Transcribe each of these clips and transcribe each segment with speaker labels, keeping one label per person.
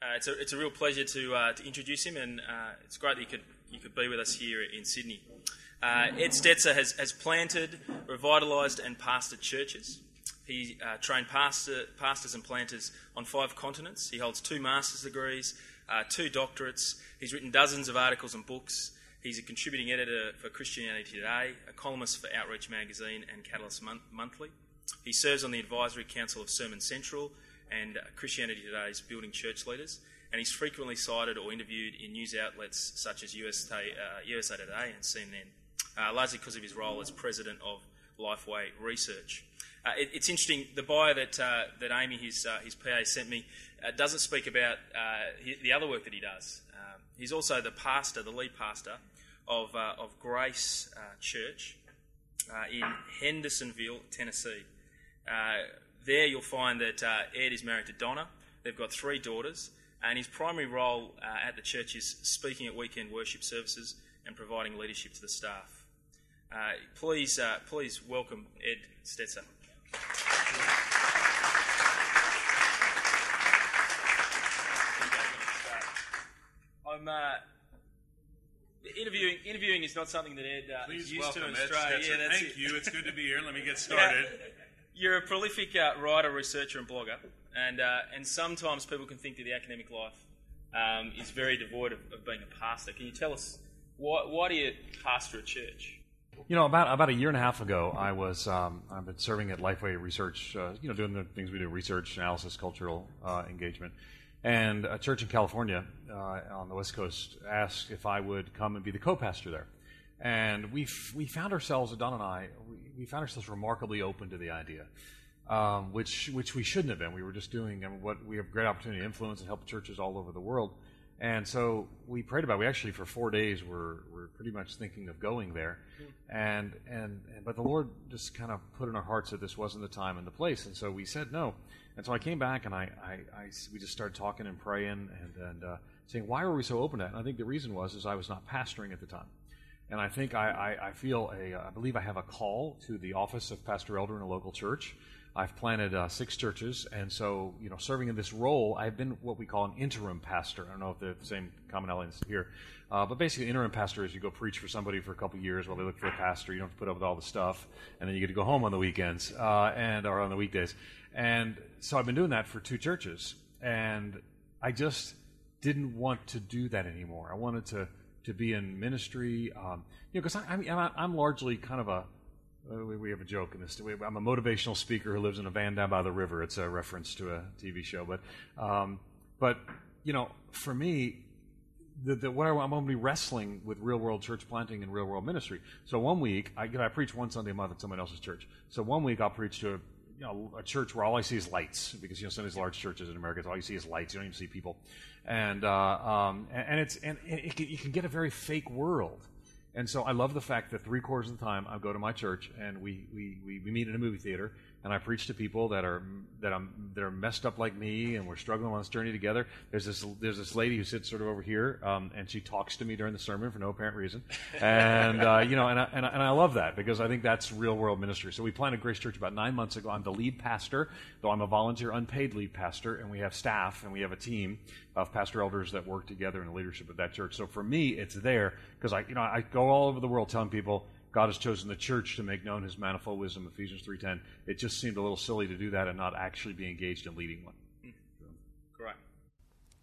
Speaker 1: Uh, it's, a, it's a real pleasure to, uh, to introduce him, and uh, it's great that you could, you could be with us here in Sydney. Uh, Ed Stetzer has, has planted, revitalised, and pastored churches. He uh, trained pastor, pastors and planters on five continents. He holds two master's degrees, uh, two doctorates. He's written dozens of articles and books. He's a contributing editor for Christianity Today, a columnist for Outreach Magazine and Catalyst Monthly. He serves on the advisory council of Sermon Central and Christianity Today's Building Church Leaders, and he's frequently cited or interviewed in news outlets such as USA, uh, USA Today and CNN, uh, largely because of his role as president of Lifeway Research. Uh, it, it's interesting, the bio that, uh, that Amy, his, uh, his PA, sent me uh, doesn't speak about the other work that he does. Um, he's also the pastor, the lead pastor of, of Grace Church in Hendersonville, Tennessee. There you'll find that uh, Ed is married to Donna. They've got three daughters, and his primary role uh, at the church is speaking at weekend worship services and providing leadership to the staff. Uh, please, uh, please welcome Ed Stetzer. I'm uh, interviewing. Interviewing is not something that Ed uh, is used to in Australia.
Speaker 2: Yeah, Thank it. you. It's good to be here. Let me get started. Yeah
Speaker 1: you're a prolific uh, writer, researcher, and blogger, and uh, and sometimes people can think that the academic life um, is very devoid of, of, being a pastor. Can you tell us why, why do you pastor a church?
Speaker 3: You know, about about a year and a half ago, I was um, I've been serving at Lifeway Research. Uh, you know, doing the things we do: research, analysis, cultural uh, engagement. And a church in California uh, on the West Coast asked if I would come and be the co-pastor there. And we we found ourselves, Don and I, we found ourselves remarkably open to the idea, um, which which we shouldn't have been. We were just doing I mean, what we have great opportunity to influence and help churches all over the world. And so we prayed about. It. We actually for four days were were pretty much thinking of going there, and, and and but the Lord just kind of put in our hearts that this wasn't the time and the place, and so we said no. And so I came back and I, I, I we just started talking and praying and and uh, saying why were we so open to that? And I think the reason was is I was not pastoring at the time. And I think I, I, I feel a, I believe I have a call to the office of pastor elder in a local church. I've planted uh, six churches, and so you know, serving in this role, I've been what we call an interim pastor. I don't know if they're the same commonalities here, uh, but basically, interim pastor is you go preach for somebody for a couple years while they look for a pastor. You don't have to put up with all the stuff, and then you get to go home on the weekends uh, and or on the weekdays. And so I've been doing that for two churches, and I just didn't want to do that anymore. I wanted to to be in ministry. Um, you know, because I, I mean, I'm largely kind of a uh, we have a joke in this. I'm a motivational speaker who lives in a van down by the river. It's a reference to a TV show, but um, but you know, for me, the, the, what I, am going to be wrestling with real world church planting and real world ministry. So one week, I, I preach one Sunday a month at someone else's church. So one week I'll preach to a, you know, a church where all I see is lights because you know some of these large churches in America, all you see is lights. You don't even see people and uh, um, and, it's and it, it, you can get a very fake world. And so I love the fact that three quarters of the time I go to my church and we, we, we, we meet in a movie theater and I preach to people that are that I'm that are messed up like me, and we're struggling on this journey together. There's this there's this lady who sits sort of over here, um, and she talks to me during the sermon for no apparent reason, and uh, you know, and I, and I, and I love that because I think that's real world ministry. So we planted Grace Church about nine months ago. I'm the lead pastor, though I'm a volunteer, unpaid lead pastor, and we have staff and we have a team of pastor elders that work together in the leadership of that church. So for me, it's there because I you know I go all over the world telling people God has chosen the church to make known his manifold wisdom, Ephesians 3.10. It just seemed a little silly to do that and not actually be engaged in leading one.
Speaker 1: Correct.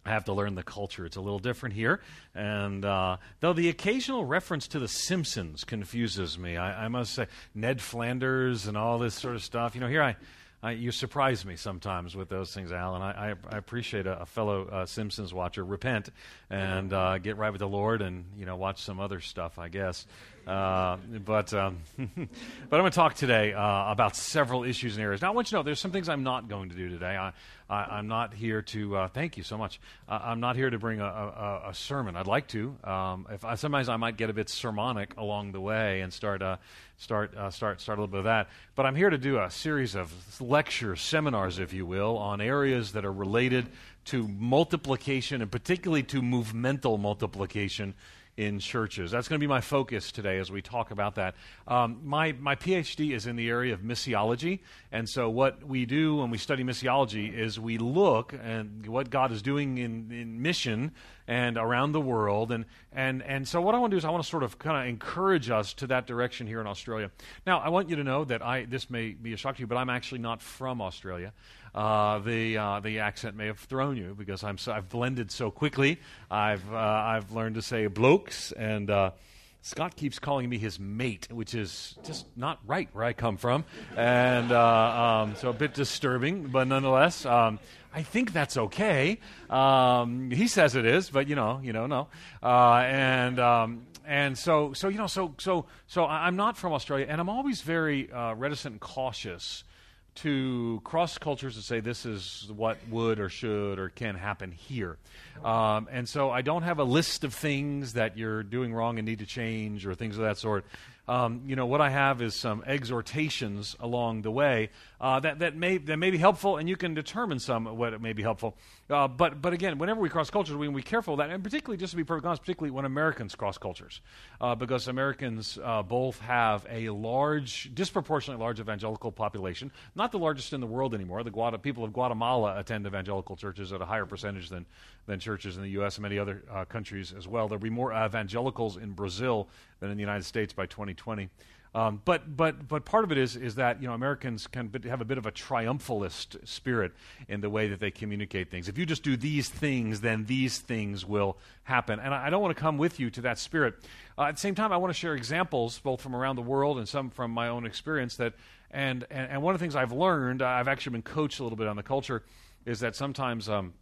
Speaker 3: I have to learn the culture. It's a little different here. And uh, though the occasional reference to The Simpsons confuses me, I, I, must say, Ned Flanders and all this sort of stuff. You know, here I, I you surprise me sometimes with those things, Alan. I, I, I appreciate a, a fellow uh, Simpsons watcher repent and uh, get right with the Lord and, you know, watch some other stuff, I guess. Uh, but um, but I'm going to talk today uh, about several issues and areas. Now, I want you to know there's some things I'm not going to do today. I, I, am not here to uh, thank you so much. I'm not here to bring a, a, a sermon. I'd like to. Um, if I, sometimes I might get a bit sermonic along the way and start uh, start uh, start start a little bit of that. But I'm here to do a series of lectures, seminars, if you will, on areas that are related to multiplication and particularly to movemental multiplication in churches. That's going to be my focus today as we talk about that. Um, my, my PhD is in the area of missiology, and so what we do when we study missiology is we look at what God is doing in, in mission and around the world. And, and, and so, what I want to do is, I want to sort of kind of encourage us to that direction here in Australia. Now, I want you to know that I, this may be a shock to you, but I'm actually not from Australia. Uh, the uh, the accent may have thrown you because I'm so, I've blended so quickly. I've uh, I've learned to say blokes and. Uh, Scott keeps calling me his mate, which is just not right where I come from, and uh, um, so a bit disturbing. But nonetheless, um, I think that's okay. Um, he says it is, but you know, you know, no. Uh, and um, and so so you know, so so so I'm not from Australia, and I'm always very reticent and cautious to cross cultures to say this is what would or should or can happen here. Um, and so I don't have a list of things that you're doing wrong and need to change or things of that sort. Um, you know, what I have is some exhortations along the way uh, that, that, may, that may be helpful, and you can determine some what it may be helpful. Uh, but, but again, whenever we cross cultures, we can be careful of that, and particularly, just to be perfectly honest, particularly when Americans cross cultures, uh, because Americans uh, both have a large, disproportionately large evangelical population, not the largest in the world anymore. The people of Guatemala attend evangelical churches at a higher percentage than, than churches in the U.S. and many other uh, countries as well. There'll be more evangelicals in Brazil than in the United States by 2020. Um, but but but part of it is is that you know Americans can have a bit of a triumphalist spirit in the way that they communicate things. If you just do these things, then these things will happen. And I, I don't want to come with you to that spirit. Uh, at the same time, I want to share examples both from around the world and some from my own experience. That and and, and one of the things I've learned, I've actually been coached a little bit on the culture, is that sometimes. Um,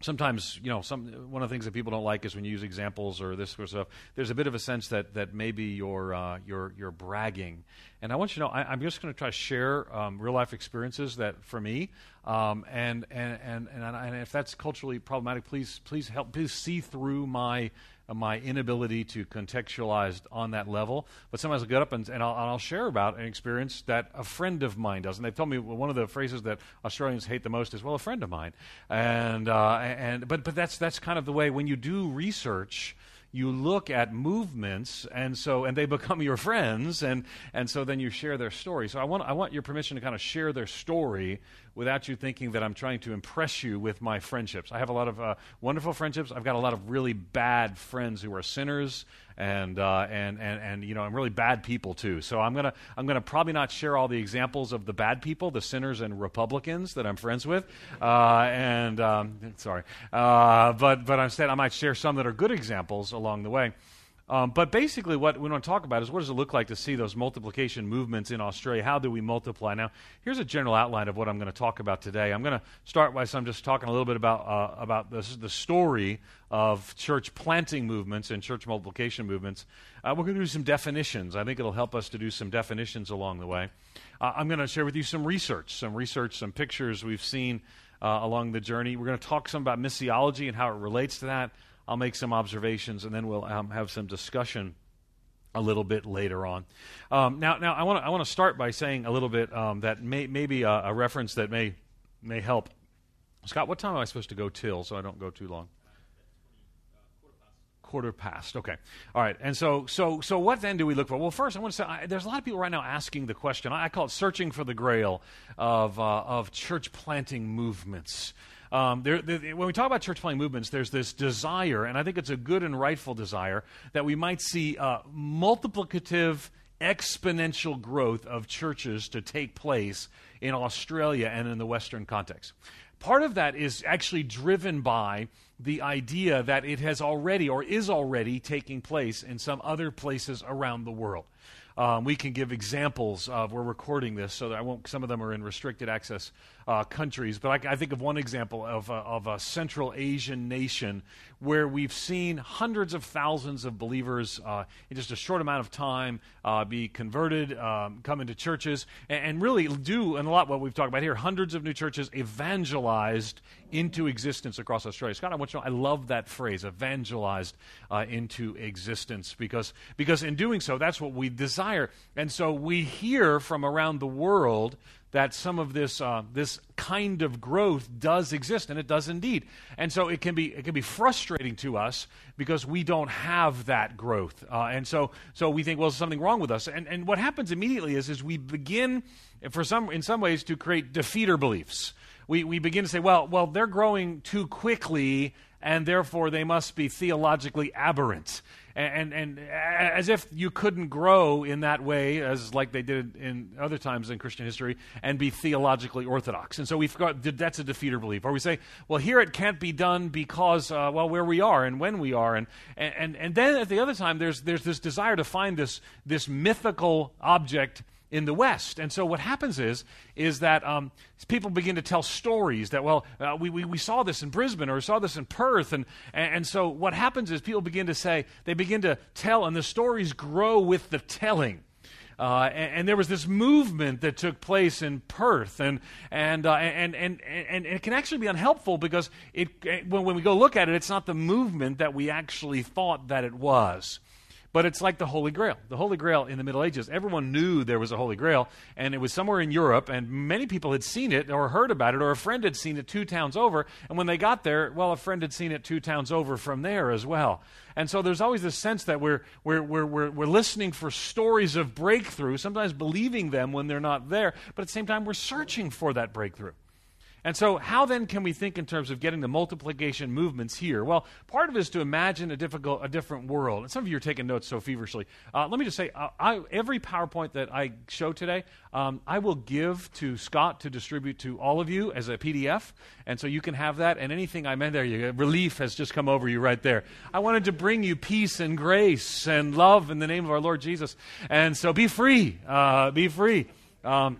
Speaker 3: sometimes you know some one of the things that people don't like is when you use examples or this sort of stuff. There's a bit of a sense that that maybe you're uh, you're you're bragging. And i want you to know I, am just going to try to share um, real life experiences that for me um, and, and, and and and if that's culturally problematic please please help please see through my my inability to contextualize on that level. But sometimes I'll get up and, and I'll, I'll, share about an experience that a friend of mine does. And they've told me one of the phrases that Australians hate the most is, well, a friend of mine. And, uh, and, but, but that's, that's kind of the way when you do research, you look at movements and so and they become your friends and and so then you share their story so i want i want your permission to kind of share their story without you thinking that i'm trying to impress you with my friendships i have a lot of uh, wonderful friendships i've got a lot of really bad friends who are sinners and uh, and and and you know, I'm really bad people too. So I'm gonna I'm gonna probably not share all the examples of the bad people, the sinners and Republicans that I'm friends with, uh, and um, sorry, uh, but but instead I might share some that are good examples along the way. Um, but basically, what we want to talk about is what does it look like to see those multiplication movements in Australia? How do we multiply? Now, here's a general outline of what I'm going to talk about today. I'm going to start by some just talking a little bit about uh, about this, the story of church planting movements and church multiplication movements. Uh, we're going to do some definitions. I think it'll help us to do some definitions along the way. Uh, I'm going to share with you some research, some research, some pictures we've seen uh, along the journey. We're going to talk some about missiology and how it relates to that. I'll make some observations, and then we'll um, have some discussion a little bit later on. Um, now, now I want to I want to start by saying a little bit um, that may maybe a, a, reference that may may help. Scott, what time am I supposed to go till so I don't go too long? Quarter past. Okay. All right. And so, so, so, what then do we look for? Well, first, I want to say I, there's a lot of people right now asking the question. I, I call it searching for the grail of uh, of church planting movements. Um, there, there, when we talk about church planting movements, there's this desire, and I think it's a good and rightful desire, that we might see uh, multiplicative, exponential growth of churches to take place in Australia and in the Western context. Part of that is actually driven by the idea that it has already or is already taking place in some other places around the world. Um, we can give examples of we're recording this, so that I won't. Some of them are in restricted access uh, countries, but I, I, think of one example of, of a Central Asian nation where we've seen hundreds of thousands of believers uh, in just a short amount of time uh, be converted, um, come into churches, and, and, really do, and a lot what we've talked about here, hundreds of new churches evangelized into existence across Australia. Scott, I want you to know, I love that phrase, evangelized uh, into existence, because, because in doing so, that's what we desire. And so we hear from around the world that some of this uh, this kind of growth does exist, and it does indeed. And so it can be it can be frustrating to us because we don't have that growth, uh, and so so we think, well, something wrong with us. And and what happens immediately is is we begin, for some in some ways, to create defeater beliefs. We we begin to say, well, well, they're growing too quickly and therefore they must be theologically aberrant. And, and, and, as if you couldn't grow in that way, as like they did in other times in Christian history, and be theologically orthodox. And so we've got that's a defeater belief. Or we say, well, here it can't be done because, uh, well, where we are and when we are. And, and, and then at the other time, there's, there's this desire to find this, this mythical object in the West. And so what happens is, is that um, people begin to tell stories that, well, uh, we, we, we, saw this in Brisbane or saw this in Perth. And, and, and, so what happens is people begin to say, they begin to tell, and the stories grow with the telling. Uh, and, and, there was this movement that took place in Perth, and and, uh, and, and, and, and it can actually be unhelpful because it, when, when we go look at it, it's not the movement that we actually thought that it was. But it's like the Holy Grail. The Holy Grail in the Middle Ages, everyone knew there was a Holy Grail, and it was somewhere in Europe, and many people had seen it or heard about it, or a friend had seen it two towns over. And when they got there, well, a friend had seen it two towns over from there as well. And so there's always this sense that we're, we're, we're, we're, we're listening for stories of breakthrough, sometimes believing them when they're not there, but at the same time, we're searching for that breakthrough. And so, how then can we think in terms of getting the multiplication movements here? Well, part of it is to imagine a, difficult, a different world. And some of you are taking notes so feverishly. Uh, let me just say, uh, I, every PowerPoint that I show today, um, I will give to Scott to distribute to all of you as a PDF. And so you can have that. And anything I meant there, you, relief has just come over you right there. I wanted to bring you peace and grace and love in the name of our Lord Jesus. And so be free. Uh, be free. Um,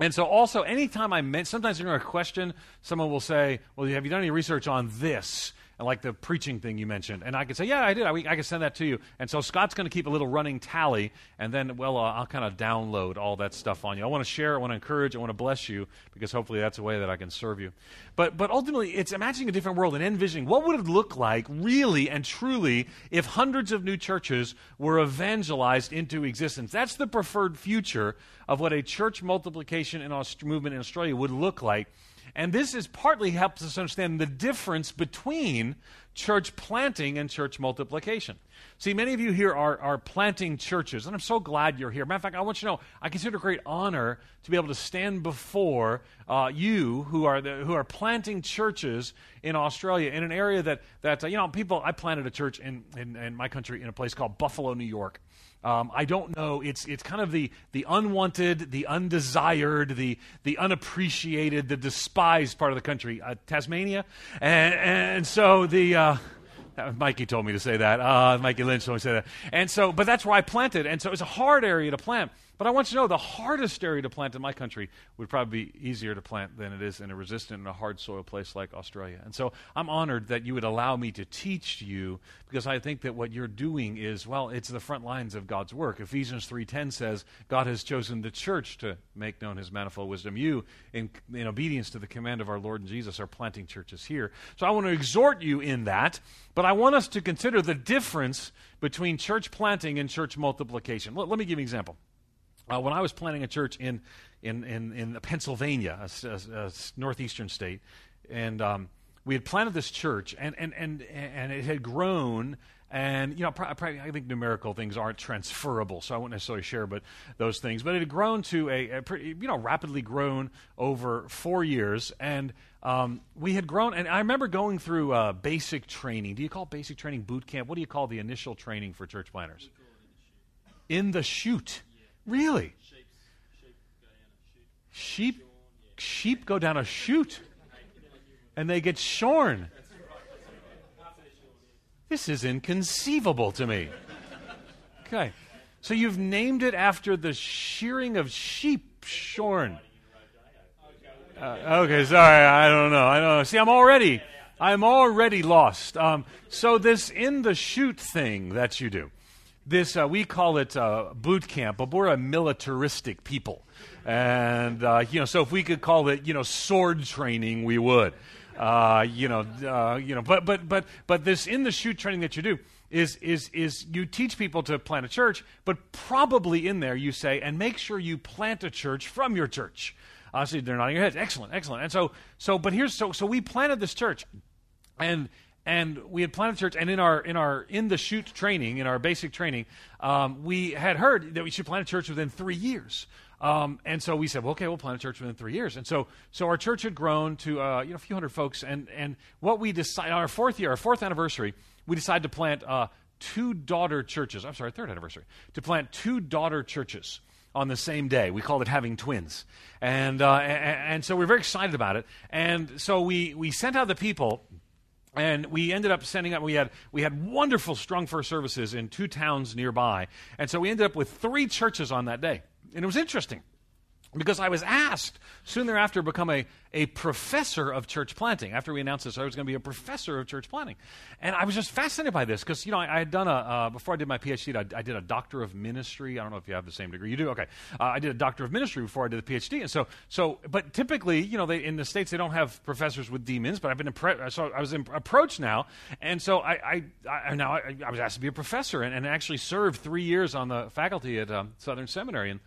Speaker 3: and so, also, anytime I mention, sometimes during a question, someone will say, Well, have you done any research on this? And like the preaching thing you mentioned. And I could say, Yeah, I did. I, I can send that to you. And so, Scott's going to keep a little running tally. And then, well, uh, I'll kind of download all that stuff on you. I want to share, I want to encourage, I want to bless you, because hopefully that's a way that I can serve you. But, but ultimately, it's imagining a different world and envisioning what would it look like, really and truly, if hundreds of new churches were evangelized into existence. That's the preferred future of what a church multiplication in Aust- movement in Australia would look like. And this is partly helps us understand the difference between church planting and church multiplication. See, many of you here are, are planting churches, and I'm so glad you're here. Matter of fact, I want you to know I consider it a great honor to be able to stand before uh, you who are, the, who are planting churches in Australia in an area that, that uh, you know, people, I planted a church in, in, in my country in a place called Buffalo, New York. Um, I don't know. It's, it's kind of the, the unwanted, the undesired, the, the unappreciated, the despised part of the country, uh, Tasmania. And, and so the. Uh, Mikey told me to say that. Uh, Mikey Lynch told me to say that. And so, but that's where I planted. And so it's a hard area to plant. But I want you to know the hardest area to plant in my country would probably be easier to plant than it is in a resistant and a hard soil place like Australia. And so I'm honored that you would allow me to teach you because I think that what you're doing is, well, it's the front lines of God's work. Ephesians 3.10 says God has chosen the church to make known his manifold wisdom. You, in, in obedience to the command of our Lord and Jesus, are planting churches here. So I want to exhort you in that, but I want us to consider the difference between church planting and church multiplication. Let, let me give you an example. Uh, when I was planning a church in, in, in, in Pennsylvania, a, a, a northeastern state, and um, we had planted this church, and, and, and, and it had grown. And you know, I think numerical things aren't transferable, so I won't necessarily share, but those things. But it had grown to a, a pretty, you know, rapidly grown over four years, and um, we had grown. And I remember going through uh, basic training. Do you call basic training boot camp? What do you call the initial training for church planters? In the chute. Really? Sheep, sheep go down a chute and they get shorn. This is inconceivable to me. Okay. So you've named it after the shearing of sheep shorn. Uh, okay, sorry, I don't know. I don't know. See, I'm already, I'm already lost. Um, so this in the chute thing that you do, this uh, we call it uh, boot camp, but we're a militaristic people, and uh, you know, so if we could call it, you know, sword training, we would. Uh, you know, uh, you know, but but but but this in the chute training that you do is is is you teach people to plant a church, but probably in there you say, and make sure you plant a church from your church. See, they're nodding their heads. Excellent, excellent. And so so, but here's so so we planted this church, and and we had planted church and in our in our in the chute training in our basic training um, we had heard that we should plant a church within three years um, and so we said well, okay we'll plant a church within three years and so so our church had grown to uh, you know a few hundred folks and and what we decided our fourth year our fourth anniversary we decided to plant uh, two daughter churches i'm sorry third anniversary to plant two daughter churches on the same day. We called it having twins. And, uh, and, and, so we are very excited about it. And so we, we sent out the people and we ended up sending up we had we had wonderful strong first services in two towns nearby. And so we ended up with three churches on that day. And it was interesting because I was asked soon thereafter to become a, a professor of church planting. After we announced this, I was going to be a professor of church planting. And I was just fascinated by this because, you know, I, I, had done a, uh, before I did my PhD, I, I, did a doctor of ministry. I don't know if you have the same degree. You do? Okay. Uh, I did a doctor of ministry before I did the PhD. And so, so but typically, you know, they, in the States, they don't have professors with DMins, but I've been, impre- so I was approached now. And so I, I, now I, I, was asked to be a professor and, and actually served three years on the faculty at um, Southern Seminary. And,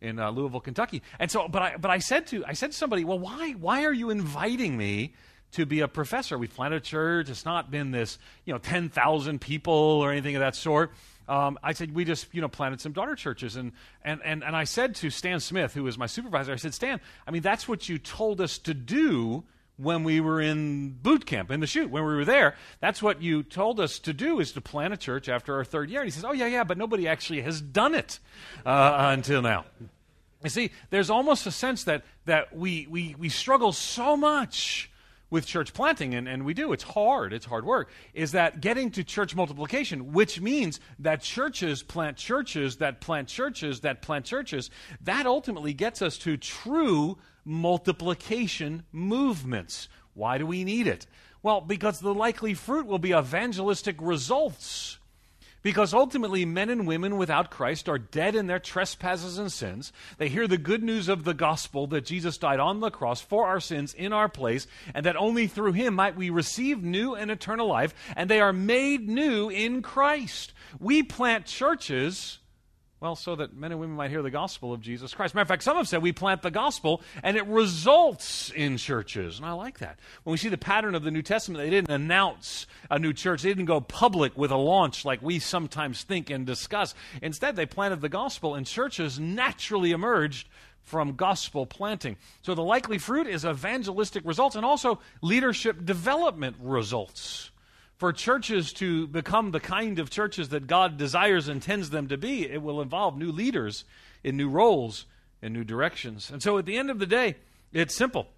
Speaker 3: in uh, Louisville, Kentucky. And so, but I, but I said to, I said to somebody, well, why, why are you inviting me to be a professor? We've planted a church. It's not been this, you know, 10,000 people or anything of that sort. Um, I said, we just, you know, planted some daughter churches. And, and, and, and I said to Stan Smith, who was my supervisor, I said, Stan, I mean, that's what you told us to do when we were in boot camp in the chute when we were there that's what you told us to do is to plant a church after our third year. And he says oh yeah yeah but nobody actually has done it uh, until now. You see there's almost a sense that that we we, we struggle so much with church planting, and, and we do, it's hard, it's hard work, is that getting to church multiplication, which means that churches plant churches, that plant churches, that plant churches, that ultimately gets us to true multiplication movements. Why do we need it? Well, because the likely fruit will be evangelistic results. Because ultimately, men and women without Christ are dead in their trespasses and sins. They hear the good news of the gospel that Jesus died on the cross for our sins in our place, and that only through him might we receive new and eternal life, and they are made new in Christ. We plant churches well, so that men and women might hear the gospel of Jesus Christ. Matter of fact, some have said we plant the gospel and it results in churches. And I like that. When we see the pattern of the New Testament, they didn't announce a new church, they didn't go public with a launch like we sometimes think and discuss. Instead, they planted the gospel and churches naturally emerged from gospel planting. So the likely fruit is evangelistic results and also leadership development results for churches to become the kind of churches that God desires and intends them to be, it will involve new leaders in new roles in new directions. And so at the end of the day, it's simple.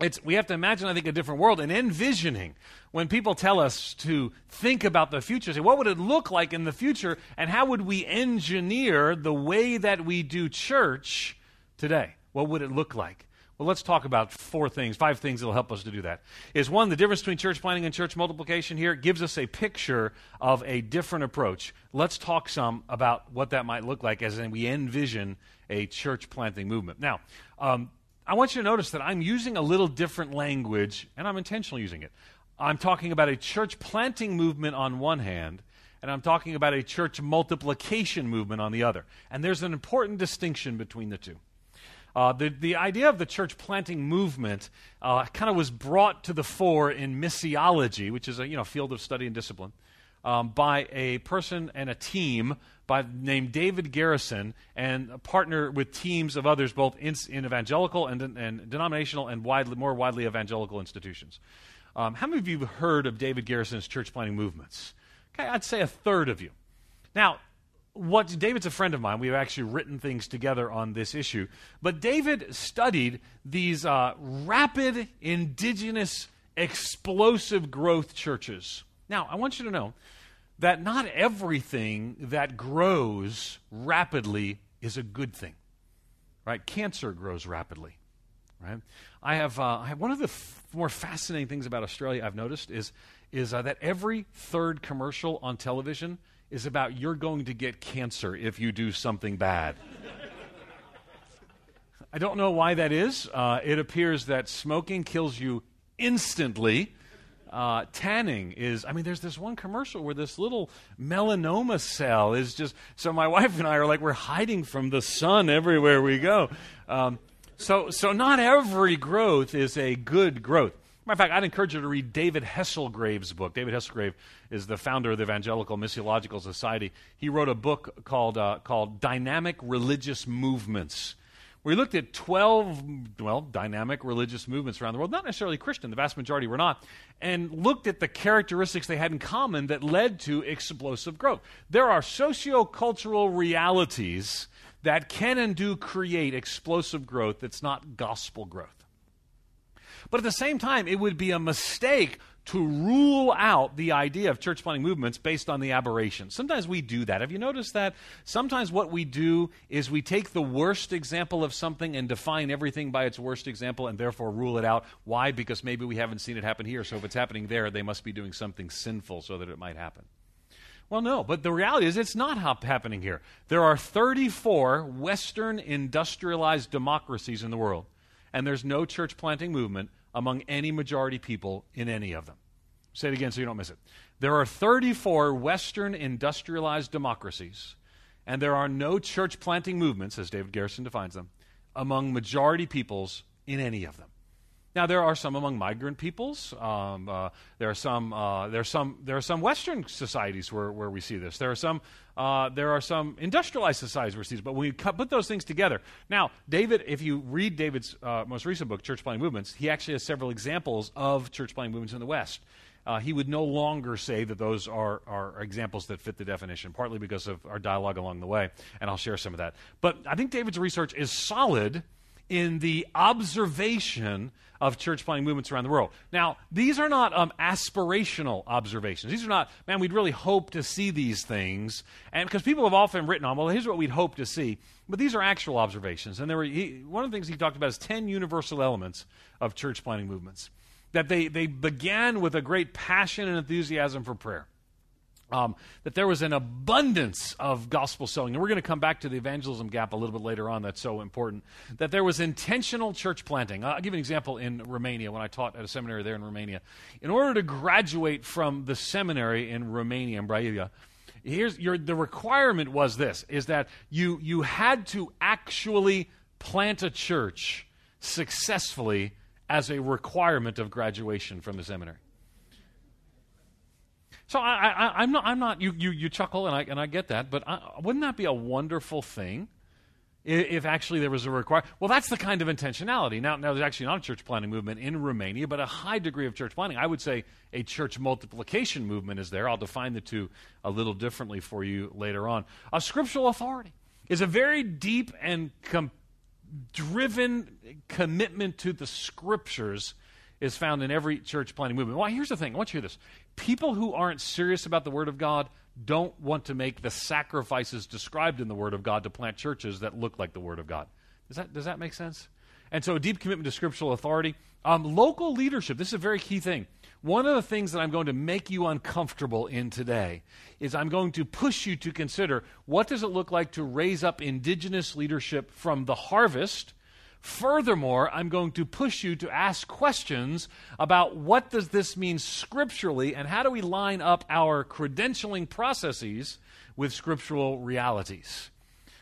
Speaker 3: It's, we have to imagine, I think, a different world and envisioning when people tell us to think about the future, say, what would it look like in the future, and how would we engineer the way that we do church today? What would it look like? Well, let's talk about four things, five things that will help us to do that. Is one, the difference between church planting and church multiplication here gives us a picture of a different approach. Let's talk some about what that might look like as we envision a church planting movement. Now, um, I want you to notice that I'm using a little different language, and I'm intentionally using it. I'm talking about a church planting movement on one hand, and I'm talking about a church multiplication movement on the other. And there's an important distinction between the two. Uh, the, the idea of the church planting movement uh, kind of was brought to the fore in missiology, which is a you know, field of study and discipline, um, by a person and a team by named David Garrison and a partner with teams of others, both in, in evangelical and, and, denominational and widely, more widely evangelical institutions. Um, how many of you have heard of David Garrison's church planting movements? Okay, I'd say a third of you. Now, what David's a friend of mine. We've actually written things together on this issue. But David studied these uh, rapid, indigenous, explosive growth churches. Now, I want you to know that not everything that grows rapidly is a good thing. Right? Cancer grows rapidly. Right? I have, uh, I have one of the f- more fascinating things about Australia I've noticed is, is uh, that every third commercial on television is about you're going to get cancer if you do something bad. I don't know why that is. Uh, it appears that smoking kills you instantly. Uh, tanning is, I mean, there's this one commercial where this little melanoma cell is just, so my wife and I are like, we're hiding from the sun everywhere we go. Um, so, so not every growth is a good growth. Matter of fact, I'd encourage you to read David Hesselgrave's book. David Hesselgrave is the founder of the Evangelical Missiological Society. He wrote a book called, uh, called Dynamic Religious Movements we looked at 12, well, dynamic religious movements around the world, not necessarily Christian, the vast majority were not, and looked at the characteristics they had in common that led to explosive growth. There are sociocultural realities that can and do create explosive growth that's not gospel growth. But at the same time, it would be a mistake to rule out the idea of church planting movements based on the aberration. Sometimes we do that. Have you noticed that? Sometimes what we do is we take the worst example of something and define everything by its worst example and therefore rule it out. Why? Because maybe we haven't seen it happen here. So if it's happening there, they must be doing something sinful so that it might happen. Well, no, but the reality is it's not happening here. There are 34 Western industrialized democracies in the world, and there's no church planting movement among any majority people in any of them. Say it again so you don't miss it. There are 34 Western industrialized democracies, and there are no church planting movements, as David Garrison defines them, among majority peoples in any of them. Now there are some among migrant peoples. Um, uh, there are some. Uh, there are some. There are some Western societies where, where we see this. There are some. Uh, there are some industrialized societies where we see this. But when we put those things together, now David, if you read David's uh, most recent book, Church Planting Movements, he actually has several examples of church planting movements in the West. Uh, he would no longer say that those are, are examples that fit the definition, partly because of our dialogue along the way, and I'll share some of that. But I think David's research is solid in the observation of church planting movements around the world. Now, these are not um, aspirational observations. These are not, man, we'd really hope to see these things. And because people have often written on, well, here's what we'd hope to see. But these are actual observations. And there were, he, one of the things he talked about is 10 universal elements of church planting movements. That they, they began with a great passion and enthusiasm for prayer. Um, that there was an abundance of gospel sowing. And we're going to come back to the evangelism gap a little bit later on. That's so important. That there was intentional church planting. I'll give an example in Romania when I taught at a seminary there in Romania. In order to graduate from the seminary in Romania, in Brailia, here's your, the requirement was this is that you, you had to actually plant a church successfully as a requirement of graduation from the seminary. So I, am not. I'm not. You, you, you chuckle, and I and I get that. But I, wouldn't that be a wonderful thing? If, actually there was a requirement, well, that's the kind of intentionality. Now, now there's actually not a church planting movement in Romania, but a high degree of church planting. I would say a church multiplication movement is there. I'll define the two a little differently for you later on. A scriptural authority is a very deep and com- driven commitment to the scriptures is found in every church planting movement. Well, here's the thing. I want you to hear this. People who aren't serious about the Word of God don't want to make the sacrifices described in the Word of God to plant churches that look like the Word of God. Does that, does that make sense? And so, a deep commitment to scriptural authority. Um, local leadership. This is a very key thing. One of the things that I'm going to make you uncomfortable in today is I'm going to push you to consider what does it look like to raise up indigenous leadership from the harvest Furthermore, I'm going to push you to ask questions about what does this mean scripturally and how do we line up our credentialing processes with scriptural realities.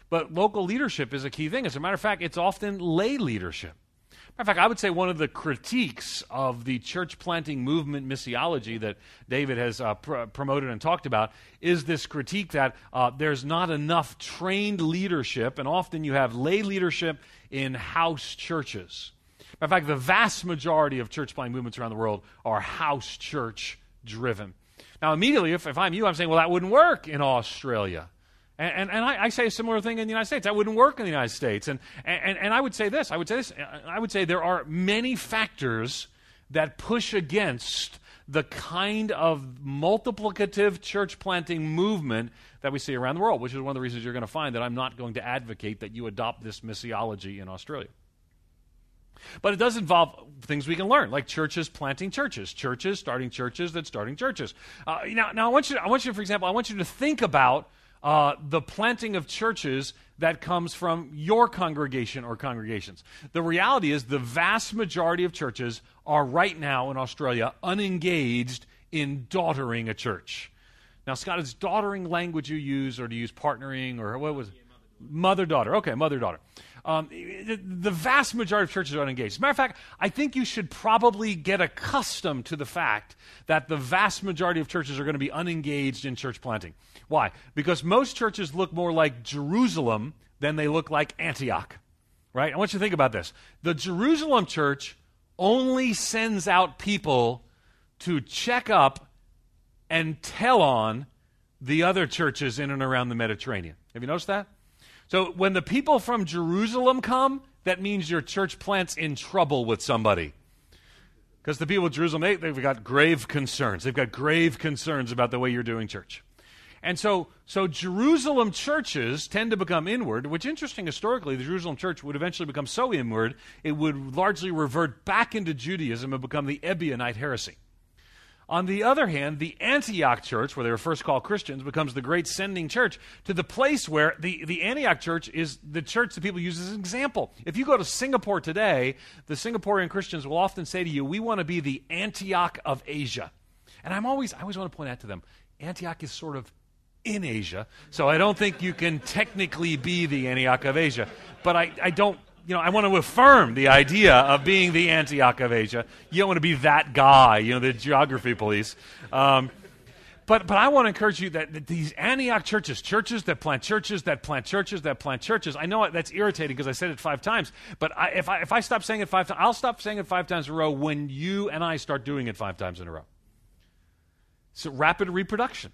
Speaker 3: But local leadership is a key thing. As a matter of fact, it's often lay leadership. Matter of fact, I would say one of the critiques of the church planting movement missiology that David has uh, pr- promoted and talked about is this critique that uh, there's not enough trained leadership, and often you have lay leadership in house churches. In fact, the vast majority of church planting movements around the world are house church driven. Now, immediately, if, if I'm you, I'm saying, well, that wouldn't work in Australia. And, and, and I, I, say a similar thing in the United States. That wouldn't work in the United States. And, and, and I would say this I would say this I would say there are many factors that push against the kind of multiplicative church planting movement that we see around the world, which is one of the reasons you're going to find that I'm not going to advocate that you adopt this missiology in Australia. But it does involve things we can learn, like churches planting churches, churches starting churches that starting churches. Uh, now, now I want you, to, I want you, for example, I want you to think about uh, the planting of churches that comes from your congregation or congregations. The reality is, the vast majority of churches are right now in Australia unengaged in daughtering a church. Now, Scott, is daughtering language you use, or do you use partnering, or what was it? Mother daughter. Okay, mother daughter. Um, the, vast majority of churches are unengaged. As a matter of fact, I think you should probably get accustomed to the fact that the vast majority of churches are going to be unengaged in church planting. Why? Because most churches look more like Jerusalem than they look like Antioch. Right? I want you to think about this. The Jerusalem church only sends out people to check up and tell on the other churches in and around the Mediterranean. Have you noticed that? So when the people from Jerusalem come, that means your church plant's in trouble with somebody. Because the people of Jerusalem, they, they've got grave concerns. They've got grave concerns about the way you're doing church. And so, so Jerusalem churches tend to become inward, which interesting historically, the Jerusalem church would eventually become so inward, it would largely revert back into Judaism and become the Ebionite heresy. On the other hand, the Antioch church, where they were first called Christians, becomes the great sending church to the place where the, the Antioch church is the church that people use as an example. If you go to Singapore today, the Singaporean Christians will often say to you, We want to be the Antioch of Asia. And I'm always, I always want to point out to them, Antioch is sort of in Asia, so I don't think you can technically be the Antioch of Asia. But I, I don't you know, I want to affirm the idea of being the Antioch of Asia. You don't want to be that guy, you know, the geography police. Um, but, but I want to encourage you that, that, these Antioch churches, churches that plant churches, that plant churches, that plant churches, I know that's irritating because I said it five times, but I, if, I, if I stop saying it five times, I'll stop saying it five times in a row when you and I start doing it five times in a row. So rapid reproduction.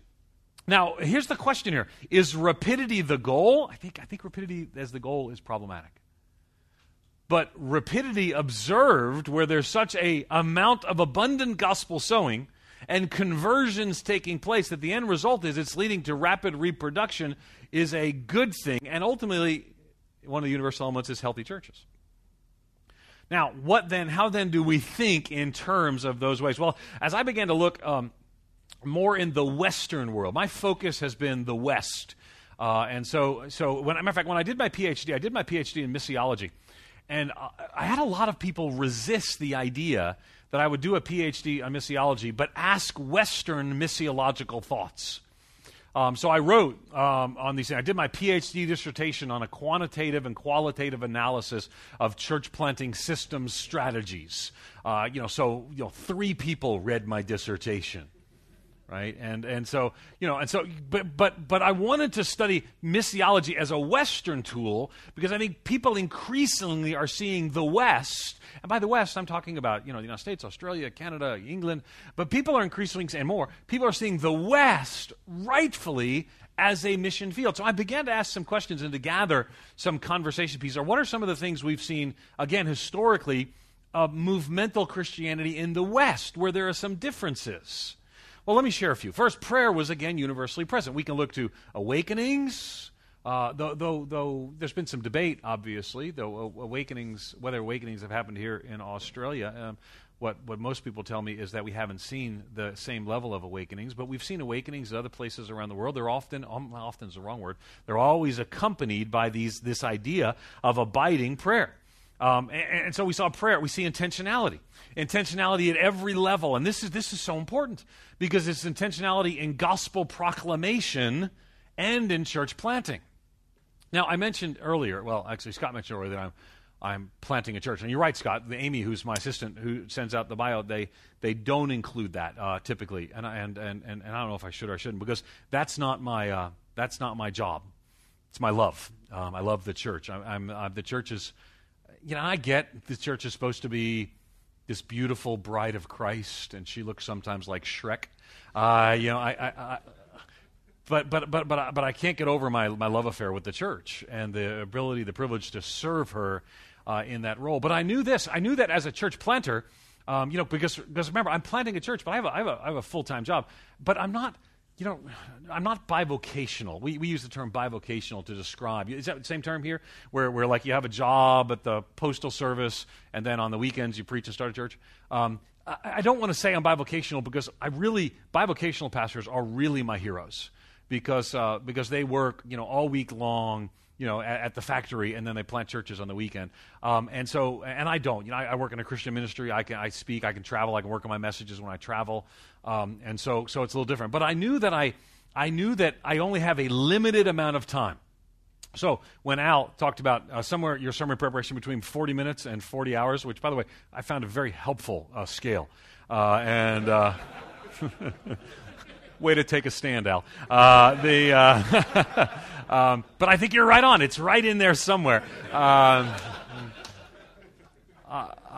Speaker 3: Now, here's the question here Is rapidity the goal? I think, I think rapidity as the goal is problematic but rapidity observed where there's such a amount of abundant gospel sowing and conversions taking place that the end result is it's leading to rapid reproduction is a good thing. And ultimately one of the universal elements is healthy churches. Now what then how then do we think in terms of those ways? Well as i began to look um, more in the western world my focus has been the west. Uh, and so so when, matter of fact when i did my phd i did my phd in missiology and I had a lot of people resist the idea that I would do a PhD on missiology, but ask Western missiological thoughts. Um, so I wrote um, on these. I did my PhD dissertation on a quantitative and qualitative analysis of church planting systems strategies. Uh, you know, so you know, three people read my dissertation right? And and so you know, and so but but but I wanted to study missiology as a Western tool because I think people increasingly are seeing the West. And by the West, I'm talking about you know the United States, Australia, Canada, England. But people are increasingly and more. People are seeing the West rightfully as a mission field. So I began to ask some questions and to gather some conversation pieces. Or what are some of the things we've seen again historically? Movemental Christianity in the West, where there are some differences. Well, let me share a few. First, prayer was again universally present. We can look to awakenings, uh, though, though, though, there's been some debate, obviously, though awakenings, whether awakenings have happened here in Australia. Um, what, what most people tell me is that we haven't seen the same level of awakenings, but we've seen awakenings in other places around the world. They're often, um, often is the wrong word, they're always accompanied by these, this idea of abiding prayer. Um, and, and, so we saw prayer. We see intentionality, intentionality at every level, and this is this is so important because it's intentionality in gospel proclamation and in church planting. Now, I mentioned earlier. Well, actually, Scott mentioned earlier that I'm I'm planting a church, and you're right, Scott. The Amy, who's my assistant, who sends out the bio, they they don't include that uh, typically, and, and and and and I don't know if I should or I shouldn't because that's not my uh, that's not my job. It's my love. Um, I love the church. I, am uh, the church is you know, I get the church is supposed to be this beautiful bride of Christ, and she looks sometimes like Shrek. Uh, you know, I, I, I but but but but but I can't get over my my love affair with the church and the ability, the privilege to serve her uh, in that role. But I knew this. I knew that as a church planter, um, you know, because because remember, I'm planting a church, but I have a, I have a, I have a full time job. But I'm not you know, I'm not bivocational. We, we use the term bivocational to describe. Is that the same term here? Where, where like you have a job at the postal service and then on the weekends you preach and start a church? Um, I, I don't want to say I'm bivocational because I really, bivocational pastors are really my heroes because uh, because they work you know all week long you know, at, at, the factory, and then they plant churches on the weekend. Um, and so, and I don't. You know, I, I, work in a Christian ministry. I can, I speak. I can travel. I can work on my messages when I travel. Um, and so, so it's a little different. But I knew that I, I knew that I only have a limited amount of time. So when Al talked about uh, somewhere your sermon preparation between 40 minutes and 40 hours, which by the way I found a very helpful uh, scale, uh, and uh, way to take a stand, Al. Uh, the uh, um, but I think you're right on. It's right in there somewhere. Um,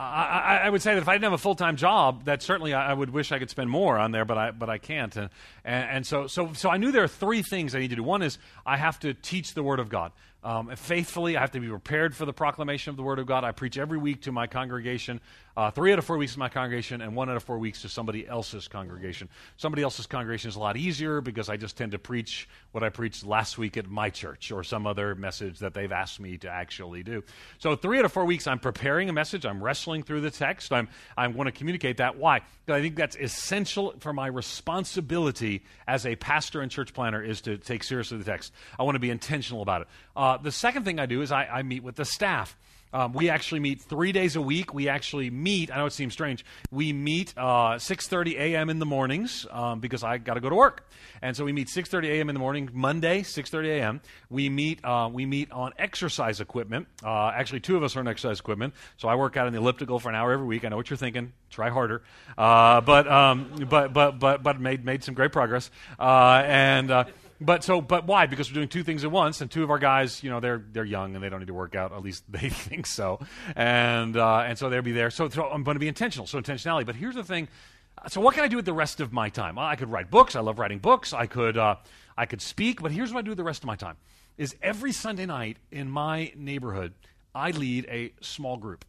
Speaker 3: I, I, would say that if I didn't have a full time job, that certainly I, I, would wish I could spend more on there, but I but I can't. And, and, and so so so I knew there are three things I need to do. One is I have to teach the Word of God um, faithfully. I have to be prepared for the proclamation of the Word of God. I preach every week to my congregation, uh, three out of four weeks to my congregation, and one out of four weeks to somebody else's congregation. Somebody else's congregation is a lot easier because I just tend to preach what I preached last week at my church or some other message that they've asked me to actually do. So, three out of four weeks, I'm preparing a message. I'm wrestling through the text. I'm, I'm going to communicate that. Why? Because I think that's essential for my responsibility as a pastor and church planter is to take seriously the text. I want to be intentional about it. Uh, the second thing I do is I, I meet with the staff. Um, we actually meet three days a week. We actually meet. I know it seems strange. We meet uh, 6:30 a.m. in the mornings um, because I got to go to work, and so we meet 6:30 a.m. in the morning Monday, 6:30 a.m. We meet. Uh, we meet on exercise equipment. Uh, actually, two of us are on exercise equipment. So I work out on the elliptical for an hour every week. I know what you're thinking. Try harder, uh, but um, but but but but made made some great progress, uh, and uh, but so, but why? Because we're doing two things at once, and two of our guys, you know, they're they're young and they don't need to work out. At least they think so, and uh, and so they'll be there. So, so I'm going to be intentional. So intentionality. But here's the thing. So what can I do with the rest of my time? I could write books. I love writing books. I could uh, I could speak. But here's what I do with the rest of my time: is every Sunday night in my neighborhood, I lead a small group.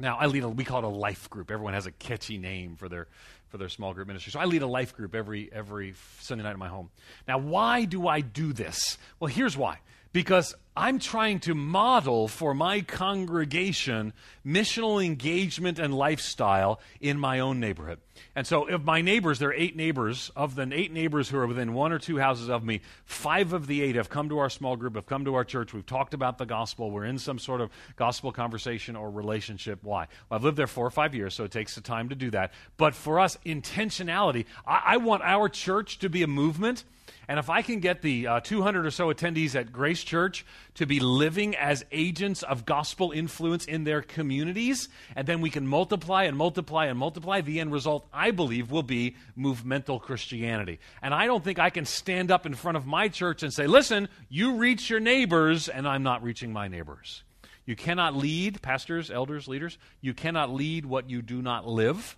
Speaker 3: Now, I lead a, we call it a life group. Everyone has a catchy name for their for their small group ministry. So I lead a life group every every Sunday night in my home. Now, why do I do this? Well, here's why. Because I'm trying to model for my congregation missional engagement and lifestyle in my own neighborhood. And so, if my neighbors, there are eight neighbors, of the eight neighbors who are within one or two houses of me, five of the eight have come to our small group, have come to our church. We've talked about the gospel. We're in some sort of gospel conversation or relationship. Why? Well, I've lived there four or five years, so it takes the time to do that. But for us, intentionality, I, I want our church to be a movement and if I can get the uh, 200 or so attendees at Grace Church to be living as agents of gospel influence in their communities, and then we can multiply and multiply and multiply, the end result, I believe, will be movemental Christianity. And I don't think I can stand up in front of my church and say, listen, you reach your neighbors, and I'm not reaching my neighbors. You cannot lead, pastors, elders, leaders, you cannot lead what you do not live.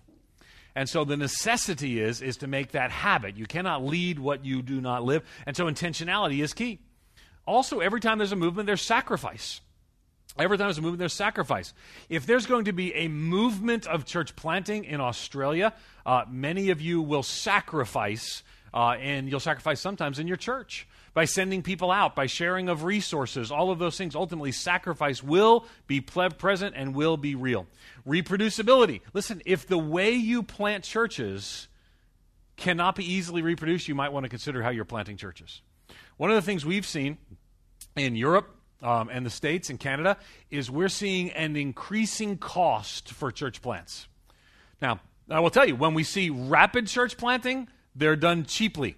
Speaker 3: And so the necessity is is to make that habit. You cannot lead what you do not live. And so intentionality is key. Also, every time there's a movement, there's sacrifice. Every time there's a movement, there's sacrifice. If there's going to be a movement of church planting in Australia, uh, many of you will sacrifice, uh, and you'll sacrifice sometimes in your church by sending people out, by sharing of resources, all of those things. Ultimately, sacrifice will be present and will be real. Reproducibility. Listen, if the way you plant churches cannot be easily reproduced, you might want to consider how you're planting churches. One of the things we've seen in Europe um, and the States and Canada is we're seeing an increasing cost for church plants. Now, I will tell you, when we see rapid church planting, they're done cheaply.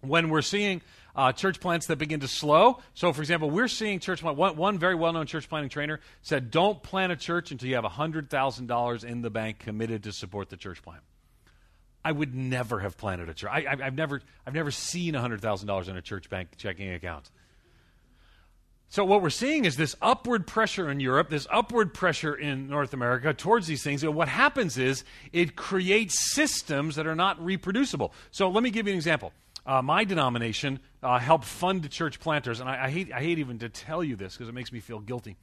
Speaker 3: When we're seeing uh, church plants that begin to slow. So, for example, we're seeing church plant. One, one very well known church planting trainer said, Don't plant a church until you have $100,000 in the bank committed to support the church plant. I would never have planted a church. I, have never, I've never seen $100,000 in a church bank checking account. So, what we're seeing is this upward pressure in Europe, this upward pressure in North America towards these things. And what happens is it creates systems that are not reproducible. So, let me give you an example uh, my denomination uh, helped fund church planters, and I, I, hate, I hate even to tell you this because it makes me feel guilty.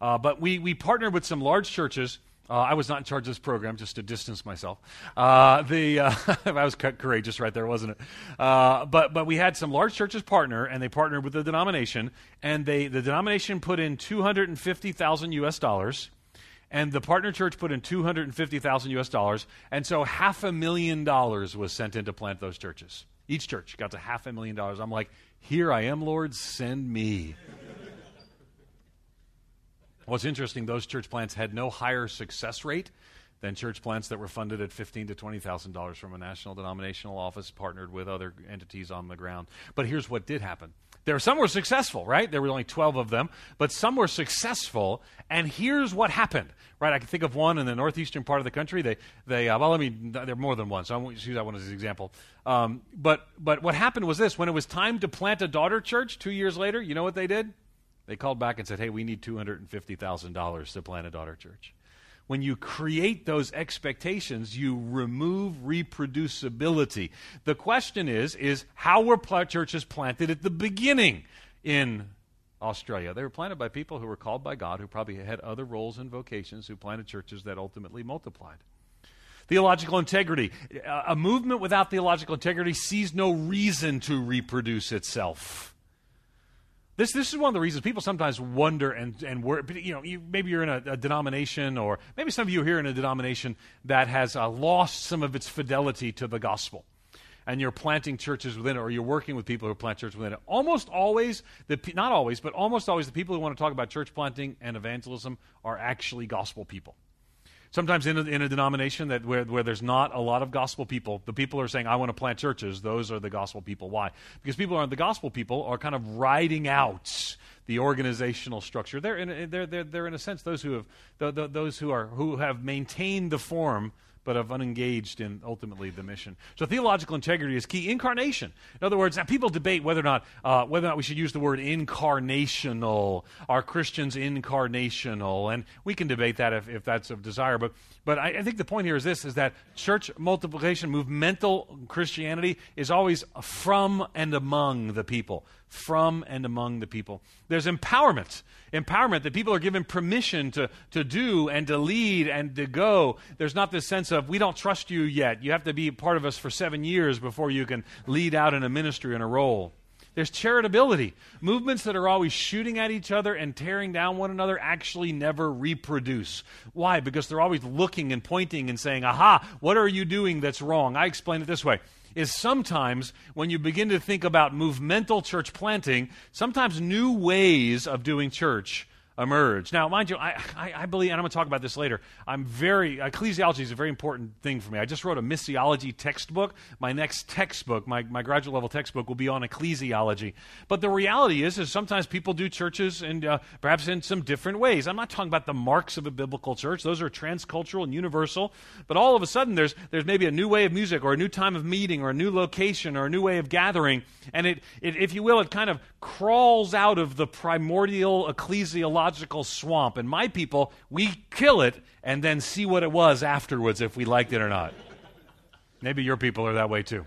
Speaker 3: Uh, but we, we partnered with some large churches. Uh, I was not in charge of this program, just to distance myself. Uh, the uh, I was courageous right there, wasn't it? but but we had some large churches partner, and they partnered with the denomination, and they the denomination put in two hundred and fifty thousand U.S. dollars, and the partner church put in 250,000 US dollars, and so half a million dollars was sent in to plant those churches. Each church got to half a million dollars. I'm like, here I am, Lord, send me. What's interesting, those church plants had no higher success rate than church plants that were funded at fifteen to twenty thousand dollars from a national denominational office partnered with other entities on the ground. But here's what did happen. There were some were successful, right? There were only 12 of them, but some were successful. And here's what happened, right? I can think of one in the northeastern part of the country. They, they, uh, well, let me. There are more than one, so I won't use that one as an example. Um, but, but what happened was this: when it was time to plant a daughter church two years later, you know what they did? They called back and said, "Hey, we need two hundred and fifty thousand dollars to plant a daughter church." When you create those expectations, you remove reproducibility. The question is, is how were churches planted at the beginning in Australia? They were planted by people who were called by God, who probably had other roles and vocations, who planted churches that ultimately multiplied. Theological integrity. A movement without theological integrity sees no reason to reproduce itself. This, this is one of the reasons people sometimes wonder and, and worry. You know, you, maybe you're in a, a, denomination, or maybe some of you are here in a denomination that has uh, lost some of its fidelity to the gospel. And you're planting churches within it, or you're working with people who plant churches within it. Almost always, the, not always, but almost always, the people who want to talk about church planting and evangelism are actually gospel people. Sometimes in a, in a denomination that where, where there's not a lot of gospel people, the people are saying, I want to plant churches. Those are the gospel people. Why? Because people aren't the gospel people are kind of riding out the organizational structure. They're in, they're, they're, they're in a sense those who have, the, the, those who, are, who have maintained the form but have unengaged in ultimately the mission. So theological integrity is key. Incarnation. In other words, people debate whether or not uh, whether or not we should use the word incarnational. Are Christians incarnational? And we can debate that if, if that's of desire. But but I, I think the point here is this: is that church multiplication, movemental Christianity, is always from and among the people from and among the people. There's empowerment. Empowerment that people are given permission to, to do and to lead and to go. There's not this sense of, we don't trust you yet. You have to be part of us for seven years before you can lead out in a ministry and a role. There's charitability. Movements that are always shooting at each other and tearing down one another actually never reproduce. Why? Because they're always looking and pointing and saying, aha, what are you doing that's wrong? I explain it this way is sometimes when you begin to think about movemental church planting, sometimes new ways of doing church emerge. Now, mind you, I, I, I, believe, and I'm going to talk about this later, I'm very, ecclesiology is a very important thing for me. I just wrote a missiology textbook. My next textbook, my, my graduate level textbook, will be on ecclesiology. But the reality is, is sometimes people do churches and uh, perhaps in some different ways. I'm not talking about the marks of a biblical church. Those are transcultural and universal. But all of a sudden, there's, there's maybe a new way of music or a new time of meeting or a new location or a new way of gathering. And it, it if you will, it kind of crawls out of the primordial ecclesiological theological swamp. And my people, we kill it and then see what it was afterwards if we liked it or not. Maybe your people are that way too.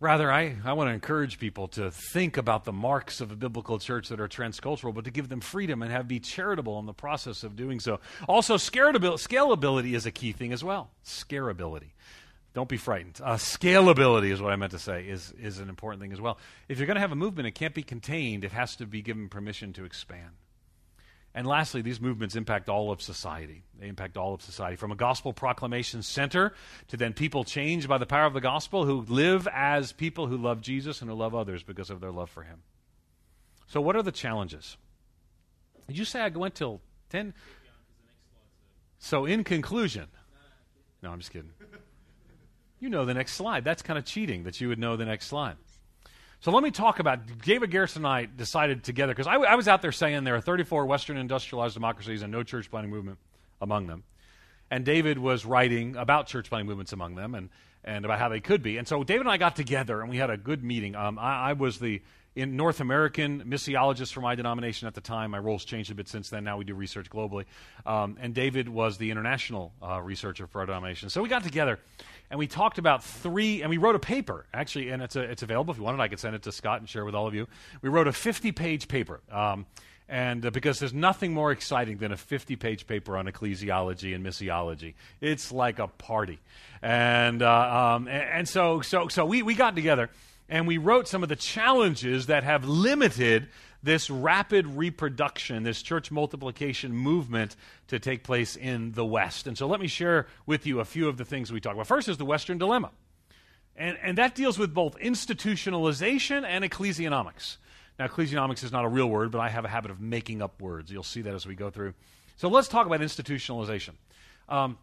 Speaker 3: Rather, I, I want to encourage people to think about the marks of a biblical church that are transcultural, but to give them freedom and have be charitable in the process of doing so. Also, scalability is a key thing as well. Scarability. Don't be frightened. Uh, scalability is what I meant to say, is, is an important thing as well. If you're going to have a movement, it can't be contained, it has to be given permission to expand. And lastly, these movements impact all of society. They impact all of society. From a gospel proclamation center to then people changed by the power of the gospel who live as people who love Jesus and who love others because of their love for him. So, what are the challenges? Did you say I went till 10? So, in conclusion, no, I'm just kidding. You know the next slide. That's kind of cheating that you would know the next slide. So let me talk about David Garrison and I decided together because I, I, was out there saying there are 34 Western industrialized democracies and no church planting movement among them, and David was writing about church planting movements among them and and about how they could be. And so David and I got together and we had a good meeting. Um, I, I, was the in North American missiologist for my denomination at the time. My role's changed a bit since then. Now we do research globally, um, and David was the international uh, researcher for our denomination. So we got together and we talked about three, and we wrote a paper actually, and it's a, it's available if you wanted. I could send it to Scott and share with all of you. We wrote a 50 page paper. Um, and uh, because there's nothing more exciting than a 50 page paper on ecclesiology and missiology, it's like a party. And, uh, um, and, and, so, so, so we, we got together and we wrote some of the challenges that have limited this rapid reproduction, this church multiplication movement to take place in the West. And so let me share with you a few of the things we talk about. First is the Western dilemma. And, and that deals with both institutionalization and ecclesianomics. Now, ecclesianomics is not a real word, but I have a habit of making up words. You'll see that as we go through. So let's talk about institutionalization. Um,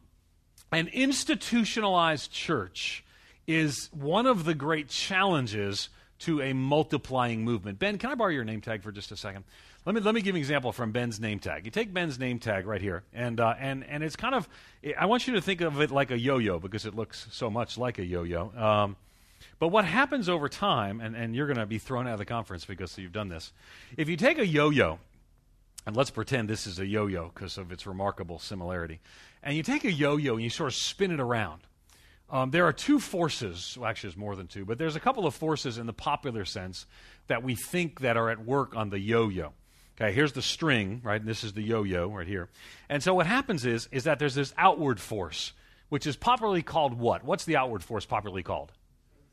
Speaker 3: an institutionalized church is one of the great challenges to a multiplying movement. Ben, can I borrow your name tag for just a second? Let me let me give an example from Ben's name tag. You take Ben's name tag right here, and uh, and and it's kind of I want you to think of it like a yo-yo because it looks so much like a yo-yo. Um, but what happens over time, and, and you're going to be thrown out of the conference because you've done this. If you take a yo-yo, and let's pretend this is a yo-yo because of its remarkable similarity, and you take a yo-yo and you sort of spin it around. Um, there are two forces, well, actually, there's more than two, but there's a couple of forces in the popular sense that we think that are at work on the yo-yo. Okay, here's the string, right? And this is the yo-yo right here. And so what happens is, is that there's this outward force, which is popularly called what? What's the outward force popularly called?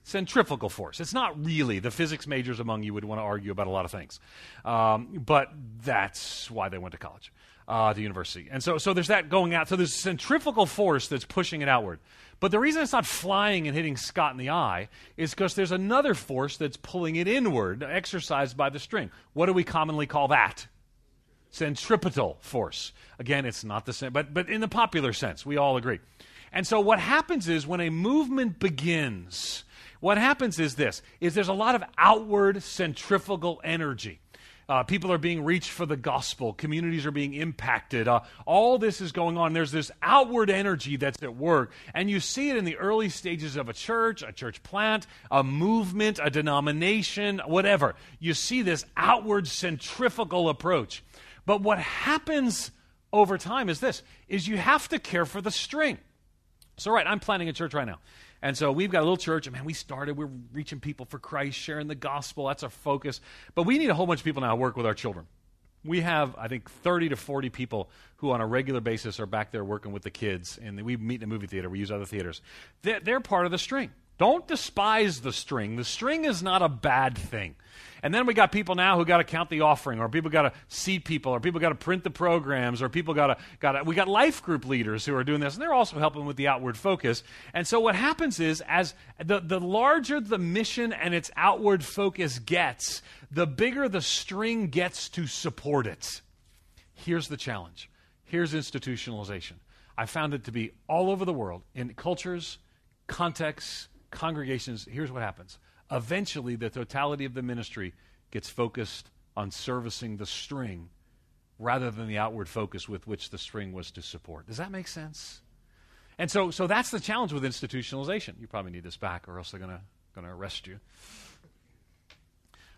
Speaker 3: Centrifugal force. It's not really. The physics majors among you would want to argue about a lot of things. Um, but that's why they went to college, uh, university. And so, so there's that going out. So there's centrifugal force that's pushing it outward. But the reason it's not flying and hitting Scott in the eye is because there's another force that's pulling it inward, exercised by the string. What do we commonly call that? Centripetal force. Again, it's not the same, but, but in the popular sense, we all agree. And so what happens is when a movement begins, what happens is this is there's a lot of outward centrifugal energy uh, people are being reached for the gospel. Communities are being impacted. Uh, all this is going on. There's this outward energy that's at work. And you see it in the early stages of a church, a church plant, a movement, a denomination, whatever. You see this outward centrifugal approach. But what happens over time is this is you have to care for the string. So right, I'm planning a church right now. And so we've got a little church, and man, we started, we're reaching people for Christ, sharing the gospel. That's our focus. But we need a whole bunch of people now to work with our children. We have, I think, 30 to 40 people who on a regular basis are back there working with the kids. And we meet in a movie theater, we use other theaters. They're, they're part of the string. Don't despise the string. The string is not a bad thing. And then we got people now who got to count the offering, or people got to seat people, or people got to print the programs, or people got to got to. We got life group leaders who are doing this, and they're also helping with the outward focus. And so what happens is, as the the larger the mission and its outward focus gets, the bigger the string gets to support it. Here's the challenge. Here's institutionalization. I found it to be all over the world in cultures, contexts, congregations. Here's what happens eventually the totality of the ministry gets focused on servicing the string rather than the outward focus with which the string was to support. Does that make sense? And so, so that's the challenge with institutionalization. You probably need this back, or else they're going to arrest you.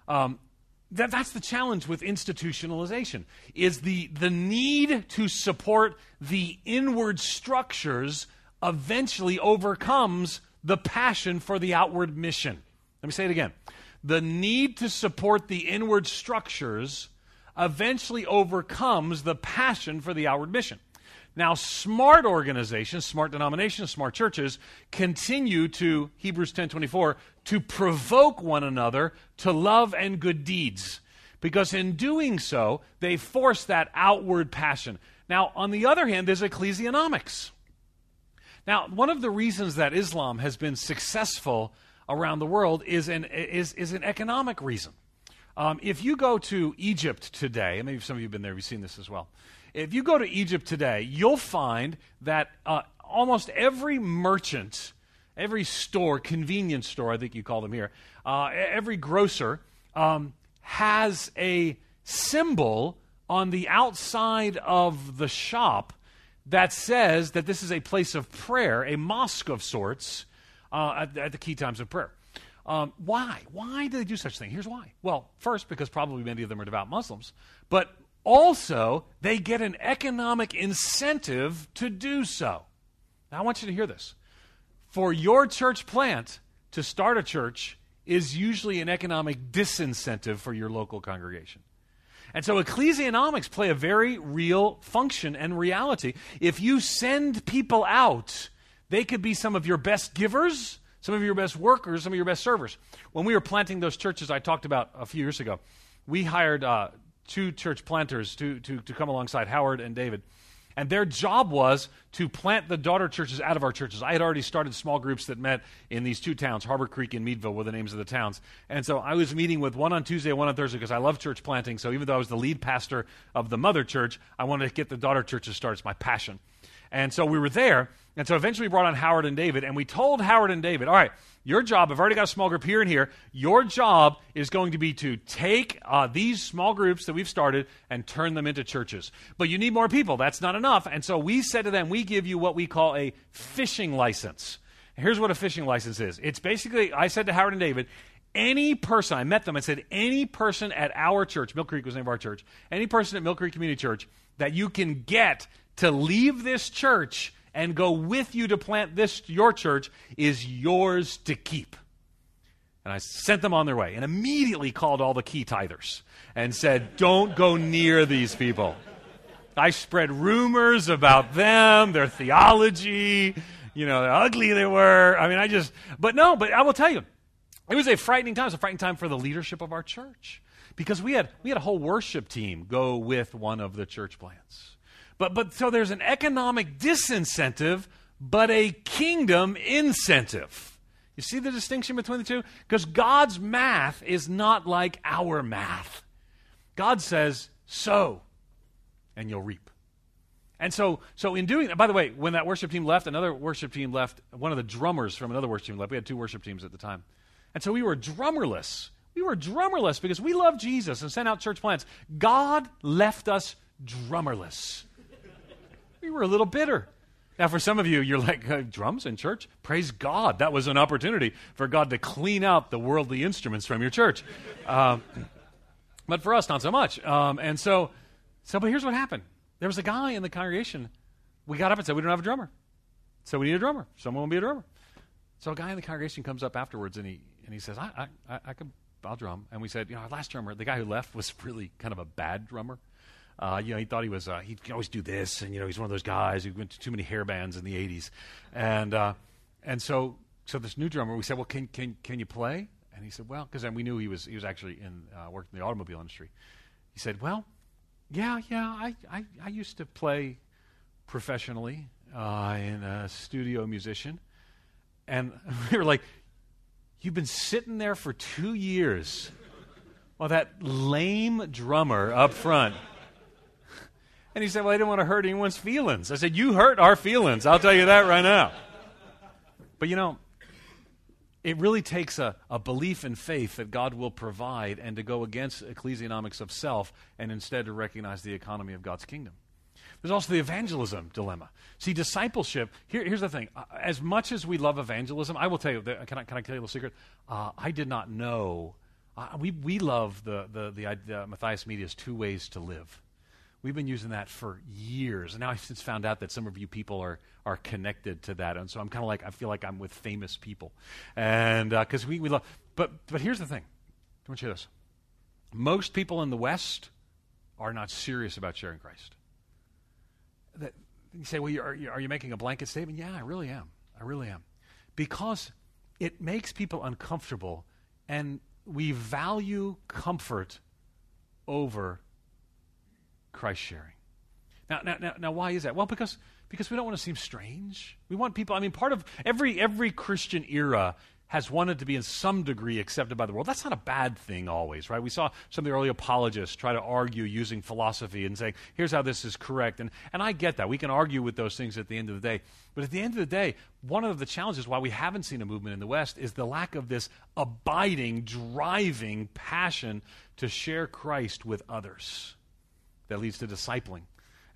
Speaker 3: Um, that, that's the challenge with institutionalization is the, the need to support the inward structures eventually overcomes the passion for the outward mission let me say it again. The need to support the inward structures eventually overcomes the passion for the outward mission. Now, smart organizations, smart denominations, smart churches continue to, Hebrews 10:24, to provoke one another to love and good deeds. Because in doing so, they force that outward passion. Now, on the other hand, there's ecclesianomics. Now, one of the reasons that Islam has been successful around the world is an, is, is an economic reason. Um, if you go to Egypt today, maybe some of you have been there, you've seen this as well. If you go to Egypt today, you'll find that uh, almost every merchant, every store, convenience store, I think you call them here, uh, every grocer um, has a symbol on the outside of the shop that says that this is a place of prayer, a mosque of sorts, uh, at, at, the key times of prayer. Um, why? Why do they do such a thing? Here's why. Well, first, because probably many of them are devout Muslims, but also they get an economic incentive to do so. Now, I want you to hear this. For your church plant to start a church is usually an economic disincentive for your local congregation. And so ecclesianomics play a very real function and reality. If you send people out they could be some of your best givers, some of your best workers, some of your best servers. When we were planting those churches I talked about a few years ago, we hired uh, two church planters to, to, to come alongside Howard and David. And their job was to plant the daughter churches out of our churches. I had already started small groups that met in these two towns, Harbor Creek and Meadville were the names of the towns. And so I was meeting with one on Tuesday one on Thursday because I love church planting. So even though I was the lead pastor of the mother church, I wanted to get the daughter churches started. It's my passion. And so we were there. And so eventually we brought on Howard and David, and we told Howard and David, all right, your job, I've already got a small group here and here. Your job is going to be to take uh, these small groups that we've started and turn them into churches. But you need more people. That's not enough. And so we said to them, we give you what we call a fishing license. Here's what a fishing license is it's basically, I said to Howard and David, any person, I met them, I said, any person at our church, Mill Creek was the name of our church, any person at Mill Creek Community Church that you can get to leave this church and go with you to plant this your church is yours to keep. And I sent them on their way and immediately called all the key tithers and said, Don't go near these people. I spread rumors about them, their theology, you know, how ugly they were. I mean, I just, but no, but I will tell you, it was a frightening time. It was a frightening time for the leadership of our church because we had, we had a whole worship team go with one of the church plants. But, but so there's an economic disincentive, but a kingdom incentive. You see the distinction between the two? Because God's math is not like our math. God says, sow, and you'll reap. And so, so in doing that, by the way, when that worship team left, another worship team left, one of the drummers from another worship team left. We had two worship teams at the time. And so we were drummerless. We were drummerless because we love Jesus and sent out church plants. God left us drummerless. We were a little bitter. Now, for some of you, you're like, drums in church? Praise God. That was an opportunity for God to clean out the worldly instruments from your church. Um, but for us, not so much. Um, and so, so, but here's what happened there was a guy in the congregation. We got up and said, We don't have a drummer. So we need a drummer. Someone will be a drummer. So a guy in the congregation comes up afterwards and he, and he says, I, I, I could, I'll drum. And we said, You know, our last drummer, the guy who left, was really kind of a bad drummer. Uh, you know, he thought he was, uh, he could always do this, and, you know, he's one of those guys who went to too many hair bands in the 80s. And, uh, and so, so this new drummer, we said, well, can, can, can you play? And he said, well, because we knew he was, he was actually in, uh, worked in the automobile industry. He said, well, yeah, yeah, I, I, I used to play professionally uh, in a studio musician. And we were like, you've been sitting there for two years while that lame drummer up front and he said, Well, I didn't want to hurt anyone's feelings. I said, You hurt our feelings. I'll tell you that right now. But you know, it really takes a, a belief and faith that God will provide and to go against ecclesianomics of self and instead to recognize the economy of God's kingdom. There's also the evangelism dilemma. See, discipleship, here, here's the thing. Uh, as much as we love evangelism, I will tell you, can I, can I tell you a little secret? Uh, I did not know. Uh, we, we love the, the, the, the Matthias Media's two ways to live. We've been using that for years. And now I've since found out that some of you people are, are connected to that. And so I'm kind of like, I feel like I'm with famous people. And because uh, we, we love, but, but here's the thing. I want you this. Most people in the West are not serious about sharing Christ. That, you say, well, are, are you making a blanket statement? Yeah, I really am. I really am. Because it makes people uncomfortable, and we value comfort over Christ sharing. Now, now, now, now, why is that? Well, because because we don't want to seem strange. We want people. I mean, part of every every Christian era has wanted to be in some degree accepted by the world. That's not a bad thing always, right? We saw some of the early apologists try to argue using philosophy and saying, here's how this is correct. And, and I get that. We can argue with those things at the end of the day. But at the end of the day, one of the challenges why we haven't seen a movement in the West is the lack of this abiding, driving passion to share Christ with others that leads to discipling.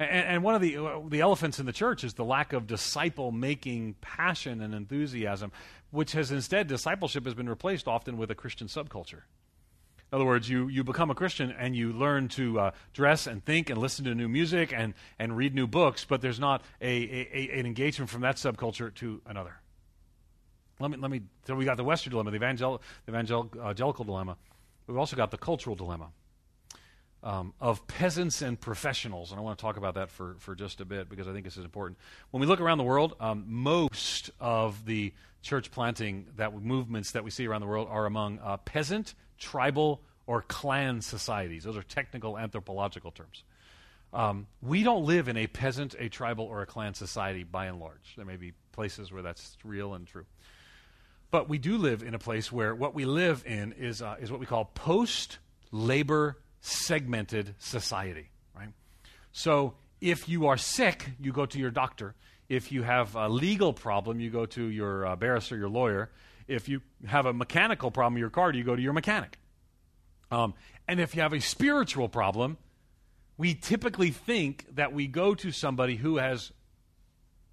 Speaker 3: And, and one of the, uh, the elephants in the church is the lack of disciple making passion and enthusiasm, which has instead, discipleship has been replaced often with a Christian subculture. In other words, you, you become a Christian and you learn to uh, dress and think and listen to new music and, and read new books, but there's not a, a, an engagement from that subculture to another. Let me, let me, so we got the Western dilemma, the evangel, evangelical dilemma. We've also got the cultural dilemma um, of peasants and professionals. And I want to talk about that for, for just a bit because I think this is important. When we look around the world, um, most of the church planting that movements that we see around the world are among uh, peasant, tribal, or clan societies. Those are technical anthropological terms. Um, we don't live in a peasant, a tribal, or a clan society by and large. There may be places where that's real and true. But we do live in a place where what we live in is, uh, is what we call post labor segmented society, right? So if you are sick, you go to your doctor. If you have a legal problem, you go to your uh, barrister, your lawyer. If you have a mechanical problem in your car, you go to your mechanic. Um, and if you have a spiritual problem, we typically think that we go to somebody who has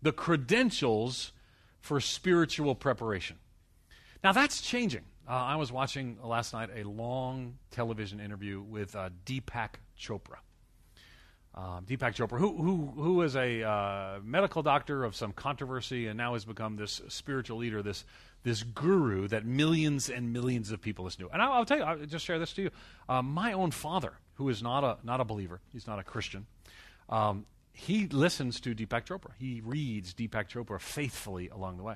Speaker 3: the credentials for spiritual preparation. Now, that's changing. Uh, I was watching last night a long television interview with uh, Deepak Chopra. Um, Deepak Chopra, who, who, who is a uh, medical doctor of some controversy and now has become this spiritual leader, this, this guru that millions and millions of people listen to. And I'll, I'll tell you, I'll just share this to you. Uh, my own father, who is not a, not a believer, he's not a Christian, um, he listens to Deepak Chopra. He reads Deepak Chopra faithfully along the way.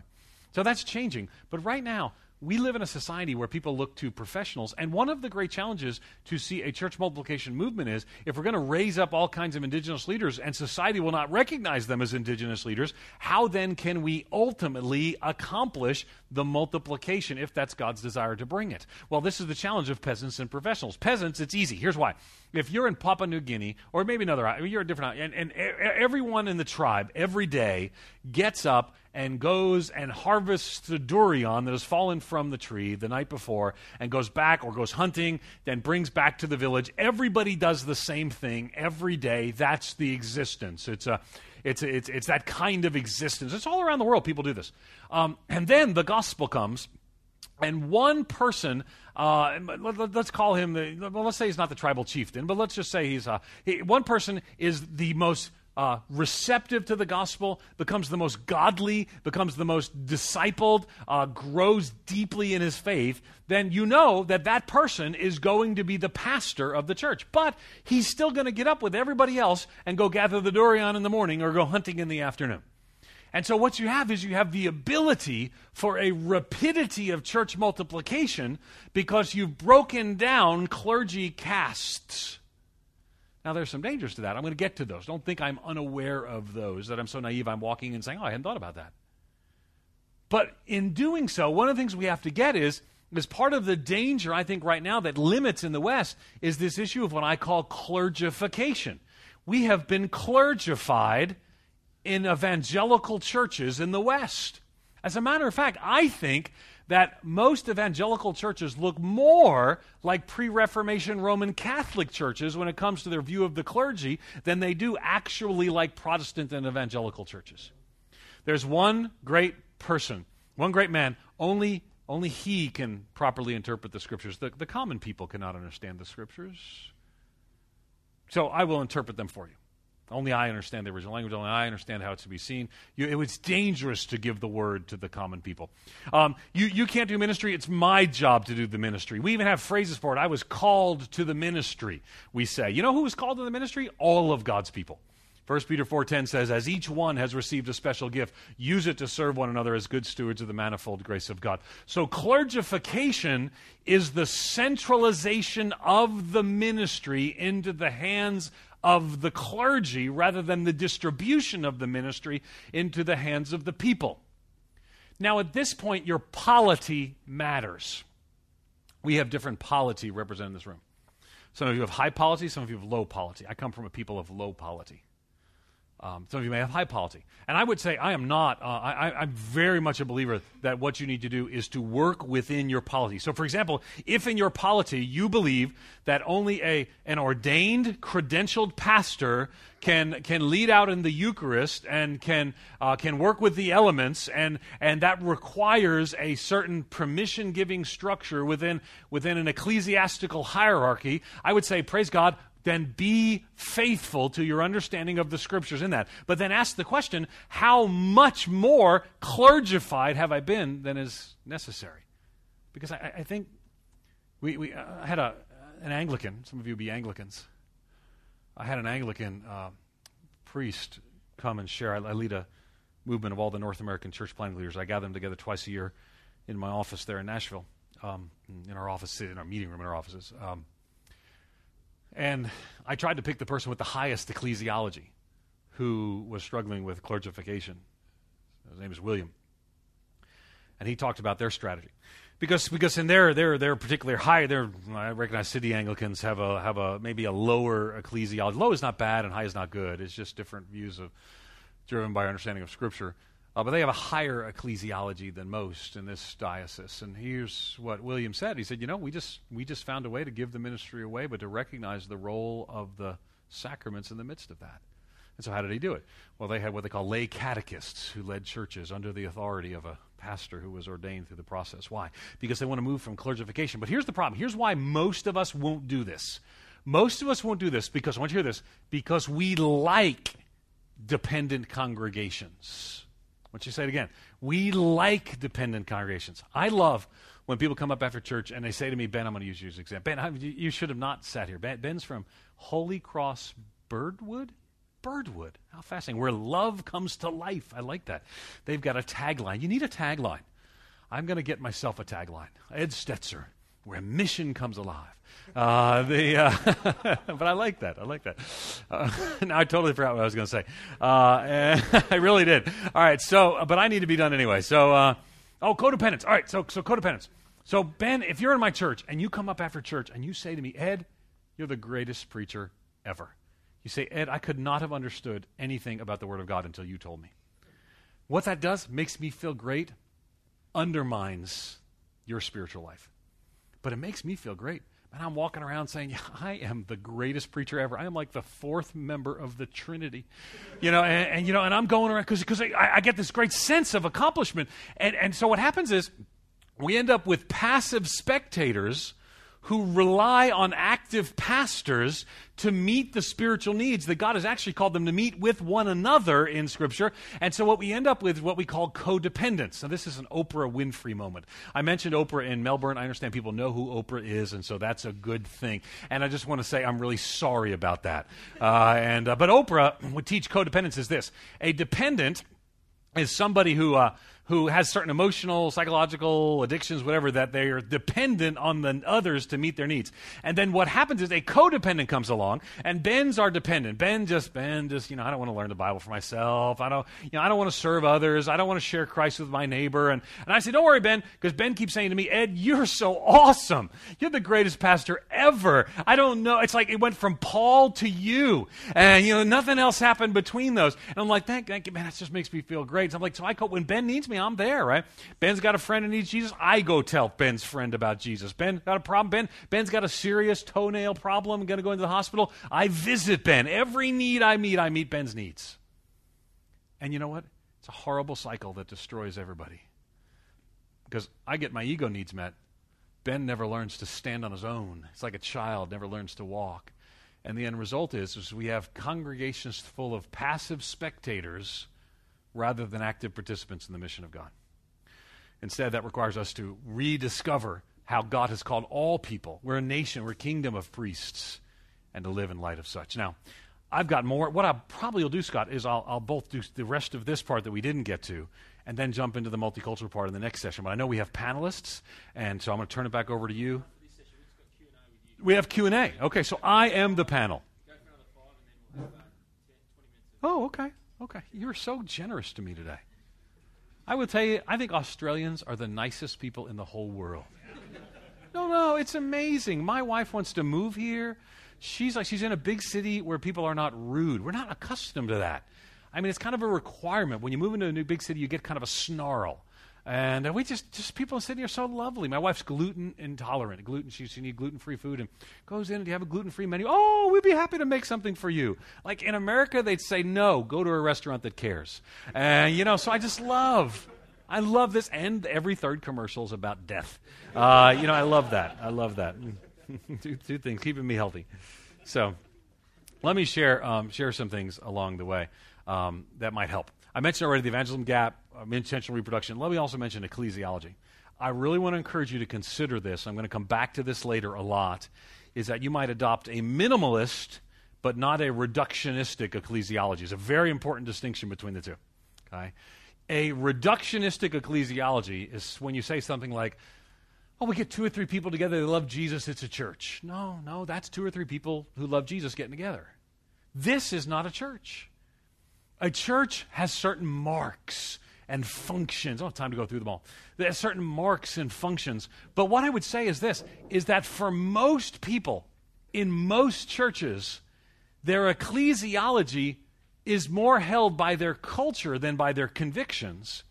Speaker 3: So that's changing. But right now, we live in a society where people look to professionals. And one of the great challenges to see a church multiplication movement is if we're going to raise up all kinds of indigenous leaders and society will not recognize them as indigenous leaders, how then can we ultimately accomplish the multiplication if that's God's desire to bring it? Well, this is the challenge of peasants and professionals. Peasants, it's easy. Here's why. If you're in Papua New Guinea, or maybe another, you're a different, and, and everyone in the tribe every day gets up and goes and harvests the durian that has fallen from the tree the night before and goes back or goes hunting, then brings back to the village. Everybody does the same thing every day. That's the existence. It's a it's, a, it's, it's that kind of existence. It's all around the world. People do this. Um, and then the gospel comes, and one person, uh, let, us call him the, well, let's say he's not the tribal chieftain, but let's just say he's, a, he, one person is the most uh, receptive to the gospel, becomes the most godly, becomes the most discipled, uh, grows deeply in his faith, then you know that that person is going to be the pastor of the church. But he's still going to get up with everybody else and go gather the durian in the morning or go hunting in the afternoon. And so, what you have is you have the ability for a rapidity of church multiplication because you've broken down clergy castes. Now, there's some dangers to that. I'm going to get to those. Don't think I'm unaware of those, that I'm so naive I'm walking and saying, oh, I hadn't thought about that. But in doing so, one of the things we have to get is, is part of the danger, I think, right now that limits in the West is this issue of what I call clergification. We have been clergified in evangelical churches in the West. As a matter of fact, I think that most evangelical churches look more like pre Reformation Roman Catholic churches when it comes to their view of the clergy than they do actually like Protestant and evangelical churches. There's one great person, one great man, only, only he can properly interpret the scriptures. The, the common people cannot understand the scriptures. So I will interpret them for you. Only I understand the original language. Only I understand how it's to be seen. You, it was dangerous to give the word to the common people. Um, you, you can't do ministry. It's my job to do the ministry. We even have phrases for it. I was called to the ministry, we say. You know who was called to the ministry? All of God's people. 1 Peter 4:10 says as each one has received a special gift use it to serve one another as good stewards of the manifold grace of God. So clergification is the centralization of the ministry into the hands of the clergy rather than the distribution of the ministry into the hands of the people. Now, at this point, your polity matters. We have different polity represented in this room. Some of you have high polity, some of you have low polity. I come from a people of low polity. Um, some of you may have high polity. And I would say I am not, uh, I, am very much a believer that what you need to do is to work within your polity. So, for example, if in your polity you believe that only a, an ordained, credentialed pastor can, can lead out in the Eucharist and can, uh, can work with the elements, and, and that requires a certain permission giving structure within, within an ecclesiastical hierarchy, I would say, praise God, then be faithful to your understanding of the scriptures in that. But then ask the question how much more clergified have I been than is necessary? Because I, I think we, we uh, had a, an Anglican, some of you be Anglicans. I had an Anglican uh, priest come and share. I, I, lead a movement of all the North American church planting leaders. I gather them together twice a year in my office there in Nashville, um, in our office, in our meeting room, in our offices. Um, And I tried to pick the person with the highest ecclesiology who was struggling with clergification. His name is William. And he talked about their strategy. Because, because in their, their, their particular high, their, I recognize Sydney Anglicans have a, have a, maybe a lower ecclesiology. Low is not bad and high is not good. It's just different views of, driven by our understanding of Scripture. Uh, but they have a higher ecclesiology than most in this diocese. And here's what William said. He said, "You know, we just we just found a way to give the ministry away, but to recognize the role of the sacraments in the midst of that." And so, how did he do it? Well, they had what they call lay catechists who led churches under the authority of a pastor who was ordained through the process. Why? Because they want to move from clergification. But here's the problem. Here's why most of us won't do this. Most of us won't do this because I want you to hear this because we like dependent congregations. Don't you say it again? We like dependent congregations. I love when people come up after church and they say to me, Ben, I'm going to use you as an example. Ben, I, you should have not sat here. Ben, Ben's from Holy Cross Birdwood? Birdwood. How fascinating. Where love comes to life. I like that. They've got a tagline. You need a tagline. I'm going to get myself a tagline. Ed Stetzer, where mission comes alive. Uh, the, uh, but I like that. I like that. Uh, now I totally forgot what I was going to say. Uh, I really did. All right. So, but I need to be done anyway. So, uh, oh, codependence. All right. So, so codependence. So, Ben, if you're in my church and you come up after church and you say to me, Ed, you're the greatest preacher ever. You say, Ed, I could not have understood anything about the Word of God until you told me. What that does makes me feel great, undermines your spiritual life. But it makes me feel great and I'm walking around saying, I am the greatest preacher ever. I am like the fourth member of the Trinity. You know, and, and you know, and I'm going around because I, I get this great sense of accomplishment. And, and so what happens is we end up with passive spectators who rely on active pastors to meet the spiritual needs that God has actually called them to meet with one another in Scripture. And so, what we end up with is what we call codependence. Now, this is an Oprah Winfrey moment. I mentioned Oprah in Melbourne. I understand people know who Oprah is, and so that's a good thing. And I just want to say I'm really sorry about that. Uh, and uh, but Oprah would teach codependence is this: a dependent is somebody who uh, who has certain emotional, psychological addictions, whatever, that they are dependent on the others to meet their needs. And then what happens is a codependent comes along, and Ben's our dependent. Ben just, Ben just, you know, I don't want to learn the Bible for myself. I don't, you know, I don't want to serve others. I don't want to share Christ with my neighbor. And, and I say, don't worry, Ben, because Ben keeps saying to me, Ed, you're so awesome. You're the greatest pastor ever. I don't know. It's like it went from Paul to you. And, you know, nothing else happened between those. And I'm like, thank, thank you, man. That just makes me feel great. So I'm like, so I, when Ben needs me, I'm there, right? Ben's got a friend who needs Jesus. I go tell Ben's friend about Jesus. Ben got a problem. Ben, Ben's got a serious toenail problem. Going to go into the hospital. I visit Ben. Every need I meet, I meet Ben's needs. And you know what? It's a horrible cycle that destroys everybody. Because I get my ego needs met. Ben never learns to stand on his own. It's like a child never learns to walk. And the end result is, is we have congregations full of passive spectators rather than active participants in the mission of God. Instead, that requires us to rediscover how God has called all people. We're a nation, we're a kingdom of priests, and to live in light of such. Now, I've got more. What I probably will do, Scott, is I'll, I'll both do the rest of this part that we didn't get to, and then jump into the multicultural part in the next session. But I know we have panelists, and so I'm going to turn it back over to you. We have Q and A. Okay, so I am the panel. Oh, okay. Okay. You're so generous to me today. I will tell you, I think Australians are the nicest people in the whole world. No, no, it's amazing. My wife wants to move here. She's like, she's in a big city where people are not rude. We're not accustomed to that. I mean, it's kind of a requirement. When you move into a new big city, you get kind of a snarl. And uh, we just, just people in Sydney are so lovely. My wife's gluten intolerant. Gluten, she, she needs gluten free food and goes in and you have a gluten free menu? Oh, we'd be happy to make something for you. Like in America, they'd say no, go to a restaurant that cares. And, you know, so I just love, I love this. And every third commercial is about death. Uh, you know, I love that. I love that. two, two things, keeping me healthy. So let me share, um, share some things along the way um, that might help. I mentioned already the evangelism gap, um, intentional reproduction. Let me also mention ecclesiology. I really want to encourage you to consider this. I'm going to come back to this later a lot. Is that you might adopt a minimalist but not a reductionistic ecclesiology. It's a very important distinction between the two. Okay? A reductionistic ecclesiology is when you say something like, oh, we get two or three people together, they love Jesus, it's a church. No, no, that's two or three people who love Jesus getting together. This is not a church. A church has certain marks and functions. I don't have time to go through them all. There's certain marks and functions. But what I would say is this is that for most people in most churches, their ecclesiology is more held by their culture than by their convictions.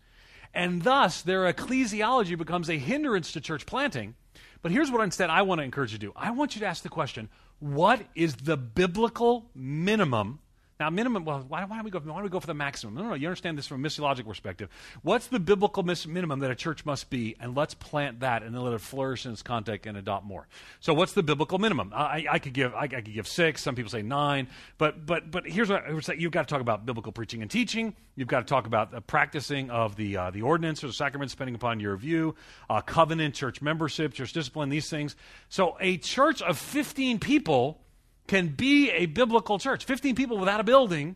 Speaker 3: And thus, their ecclesiology becomes a hindrance to church planting. But here's what instead I want to encourage you to do I want you to ask the question what is the biblical minimum now, minimum, well, why, why, don't we go, why don't we go for the maximum? No, no, no, you understand this from a missiological perspective. What's the biblical mis- minimum that a church must be? And let's plant that and then let it flourish in its context and adopt more. So, what's the biblical minimum? I, I could give I, I, could give six. Some people say nine. But but but here's what I would say: you've got to talk about biblical preaching and teaching. You've got to talk about the practicing of the uh, the ordinance or the sacrament, depending upon your view, uh, covenant, church membership, church discipline, these things. So, a church of 15 people can be a biblical church. 15 people without a building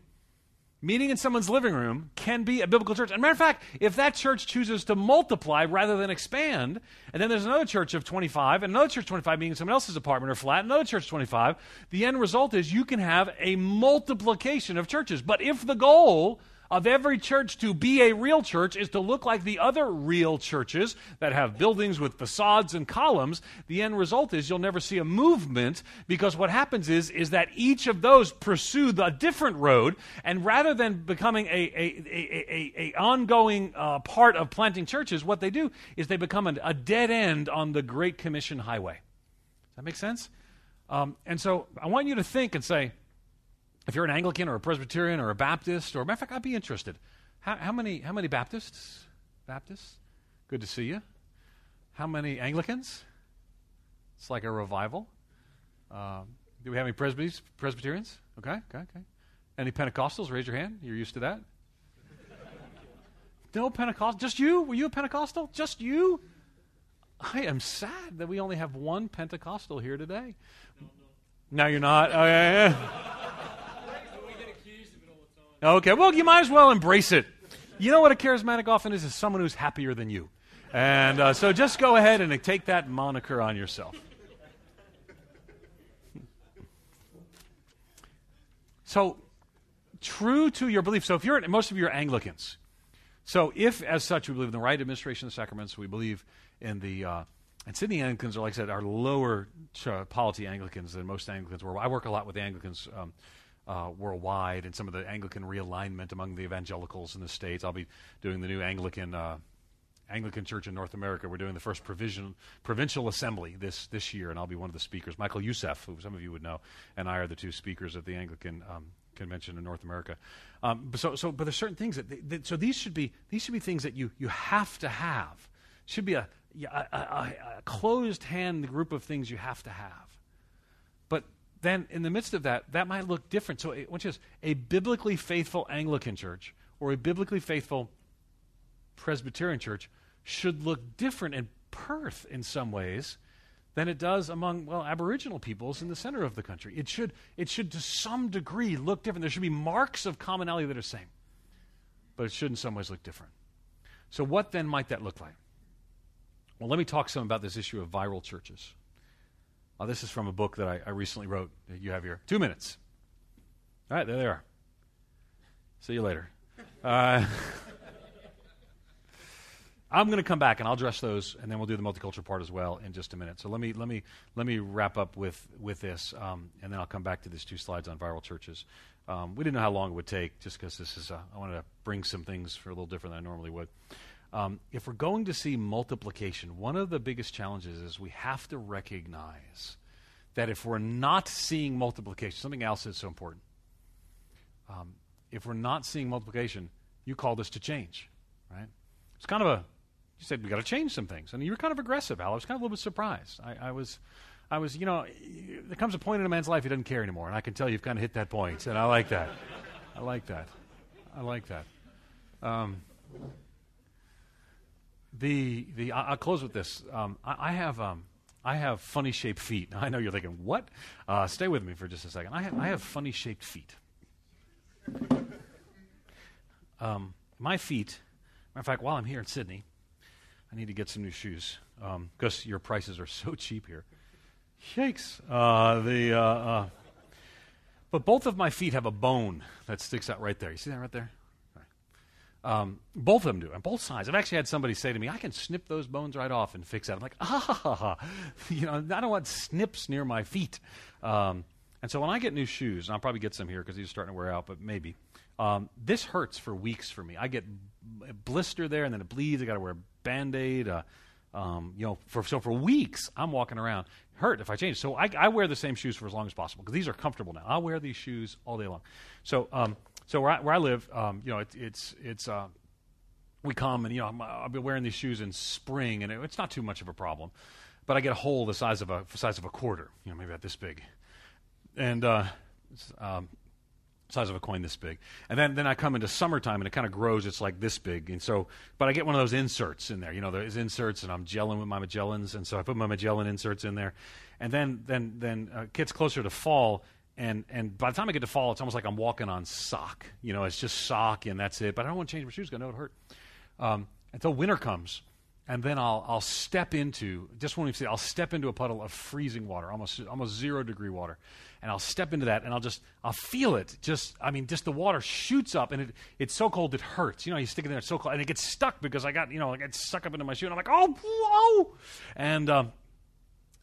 Speaker 3: meeting in someone's living room can be a biblical church. And matter of fact, if that church chooses to multiply rather than expand, and then there's another church of 25, and another church 25 being in someone else's apartment or flat, another church 25, the end result is you can have a multiplication of churches. But if the goal of every church to be a real church is to look like the other real churches that have buildings with facades and columns, the end result is you'll never see a movement because what happens is, is that each of those pursue the different road, and rather than becoming a, a, a, a, a ongoing uh, part of planting churches, what they do is they become a, a dead end on the Great Commission highway. Does that make sense? Um, and so I want you to think and say, if you're an Anglican or a Presbyterian or a Baptist, or matter of fact, I'd be interested. How, how, many how many Baptists? Baptists? Good to see you. How many Anglicans? It's like a revival. Um, do we have any Presbys, Presbyterians? Okay, okay, okay. Any Pentecostals? Raise your hand. You're used to that. no Pentecostal. Just you? Were you a Pentecostal? Just you? I am sad that we only have one Pentecostal here today. No, no. no you're not. Oh, yeah, yeah. Okay, well, you might as well embrace it. You know what a charismatic often is? Is someone who's happier than you. And uh, so just go ahead and take that moniker on yourself. So, true to your belief. So, if you're most of you are Anglicans. So, if as such we believe in the right administration of the sacraments, we believe in the uh, and Sydney Anglicans are, like I said, are lower uh, polity Anglicans than most Anglicans were. I work a lot with Anglicans um, uh, worldwide and some of the Anglican realignment among the evangelicals in the states. I'll be doing the new Anglican uh, Anglican Church in North America. We're doing the first provision, provincial assembly this this year, and I'll be one of the speakers. Michael Youssef, who some of you would know, and I are the two speakers at the Anglican um, convention in North America. Um, so, so, but there's certain things that, that, so these should be these should be things that you you have to have. Should be a, a, a, a closed hand group of things you have to have then in the midst of that, that might look different. So, which is a biblically faithful Anglican church or a biblically faithful Presbyterian church should look different in Perth in some ways than it does among well Aboriginal peoples in the center of the country. It should it should to some degree look different. There should be marks of commonality that are the same, but it should in some ways look different. So, what then might that look like? Well, let me talk some about this issue of viral churches. Uh, this is from a book that I, I recently wrote that you have here. Two minutes. All right, there they are. See you later. Uh, I'm going to come back and I'll address those, and then we'll do the multicultural part as well in just a minute. So let me let me let me wrap up with with this, um, and then I'll come back to these two slides on viral churches. Um, we didn't know how long it would take, just because this is. Uh, I wanted to bring some things for a little different than I normally would. Um, if we're going to see multiplication, one of the biggest challenges is we have to recognize that if we're not seeing multiplication, something else is so important. Um, if we're not seeing multiplication, you called us to change, right? It's kind of a, you said we got to change some things, and you were kind of aggressive, Al. I was kind of a little bit surprised. I, I was, I was, you know, there comes a point in a man's life he doesn't care anymore, and I can tell you've kind of hit that point. point, and I like that. I like that. I like that. Um, the the I'll close with this. Um, I, I, have um, I have funny shaped feet. I know you're thinking what? Uh, stay with me for just a second. I have I have funny shaped feet. Um, my feet. Matter of fact, while I'm here in Sydney, I need to get some new shoes because um, your prices are so cheap here. Yikes! Uh, the uh, uh, but both of my feet have a bone that sticks out right there. You see that right there? Um, both of them do, and both sides. I've actually had somebody say to me, "I can snip those bones right off and fix that." I'm like, "Ah, you know, I don't want snips near my feet." Um, and so when I get new shoes, and I'll probably get some here because these are starting to wear out, but maybe um, this hurts for weeks for me. I get a blister there, and then it bleeds. I got to wear a band aid. Uh, um, you know, for, so for weeks I'm walking around hurt if I change. So I, I wear the same shoes for as long as possible because these are comfortable now. I'll wear these shoes all day long. So um, so where I, where I live, um, you know, it, it's it's uh, we come and you know i will be wearing these shoes in spring and it, it's not too much of a problem, but I get a hole the size of a size of a quarter, you know, maybe about this big, and uh, um, size of a coin this big. And then, then I come into summertime and it kind of grows. It's like this big. And so, but I get one of those inserts in there. You know, there's inserts and I'm gelling with my Magellans. And so I put my Magellan inserts in there. And then, then, then uh, it gets closer to fall and and by the time I get to fall, it's almost like I'm walking on sock. You know, it's just sock and that's it. But I don't want to change my shoes because I know it hurt. Um, until winter comes, and then I'll I'll step into just when we say I'll step into a puddle of freezing water, almost almost zero degree water, and I'll step into that and I'll just I'll feel it. Just I mean, just the water shoots up and it it's so cold it hurts. You know, you stick it there, it's so cold, and it gets stuck because I got you know it gets stuck up into my shoe, and I'm like oh whoa, and um,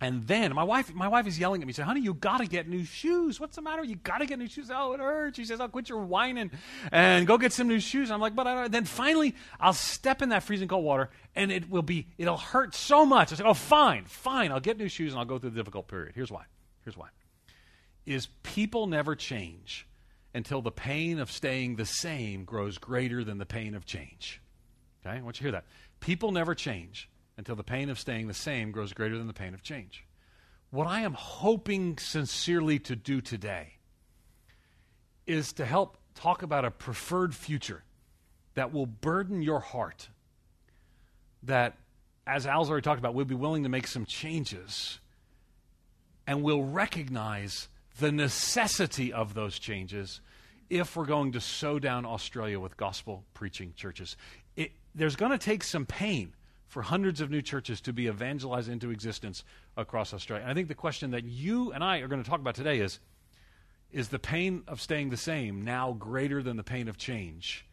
Speaker 3: and then my wife, my wife is yelling at me, saying, "Honey, you got to get new shoes. What's the matter? You got to get new shoes. Oh, it hurts." She says, "I'll quit your whining and go get some new shoes." I'm like, "But I don't." then finally, I'll step in that freezing cold water, and it will be, it'll hurt so much. I say, "Oh, fine, fine. I'll get new shoes and I'll go through the difficult period." Here's why. Here's why. Is people never change until the pain of staying the same grows greater than the pain of change. Okay, I want you to hear that. People never change until the pain of staying the same grows greater than the pain of change. What I am hoping sincerely to do today is to help talk about a preferred future that will burden your heart. That, as Al's already talked about, we'll be willing to make some changes and we'll recognize the necessity of those changes if we're going to sow down Australia with gospel preaching churches. It, there's going to take some pain for hundreds of new churches to be evangelized into existence across Australia. And I think the question that you and I are going to talk about today is is the pain of staying the same now greater than the pain of change?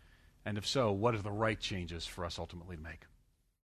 Speaker 3: And if so, what are the right changes for us ultimately to make?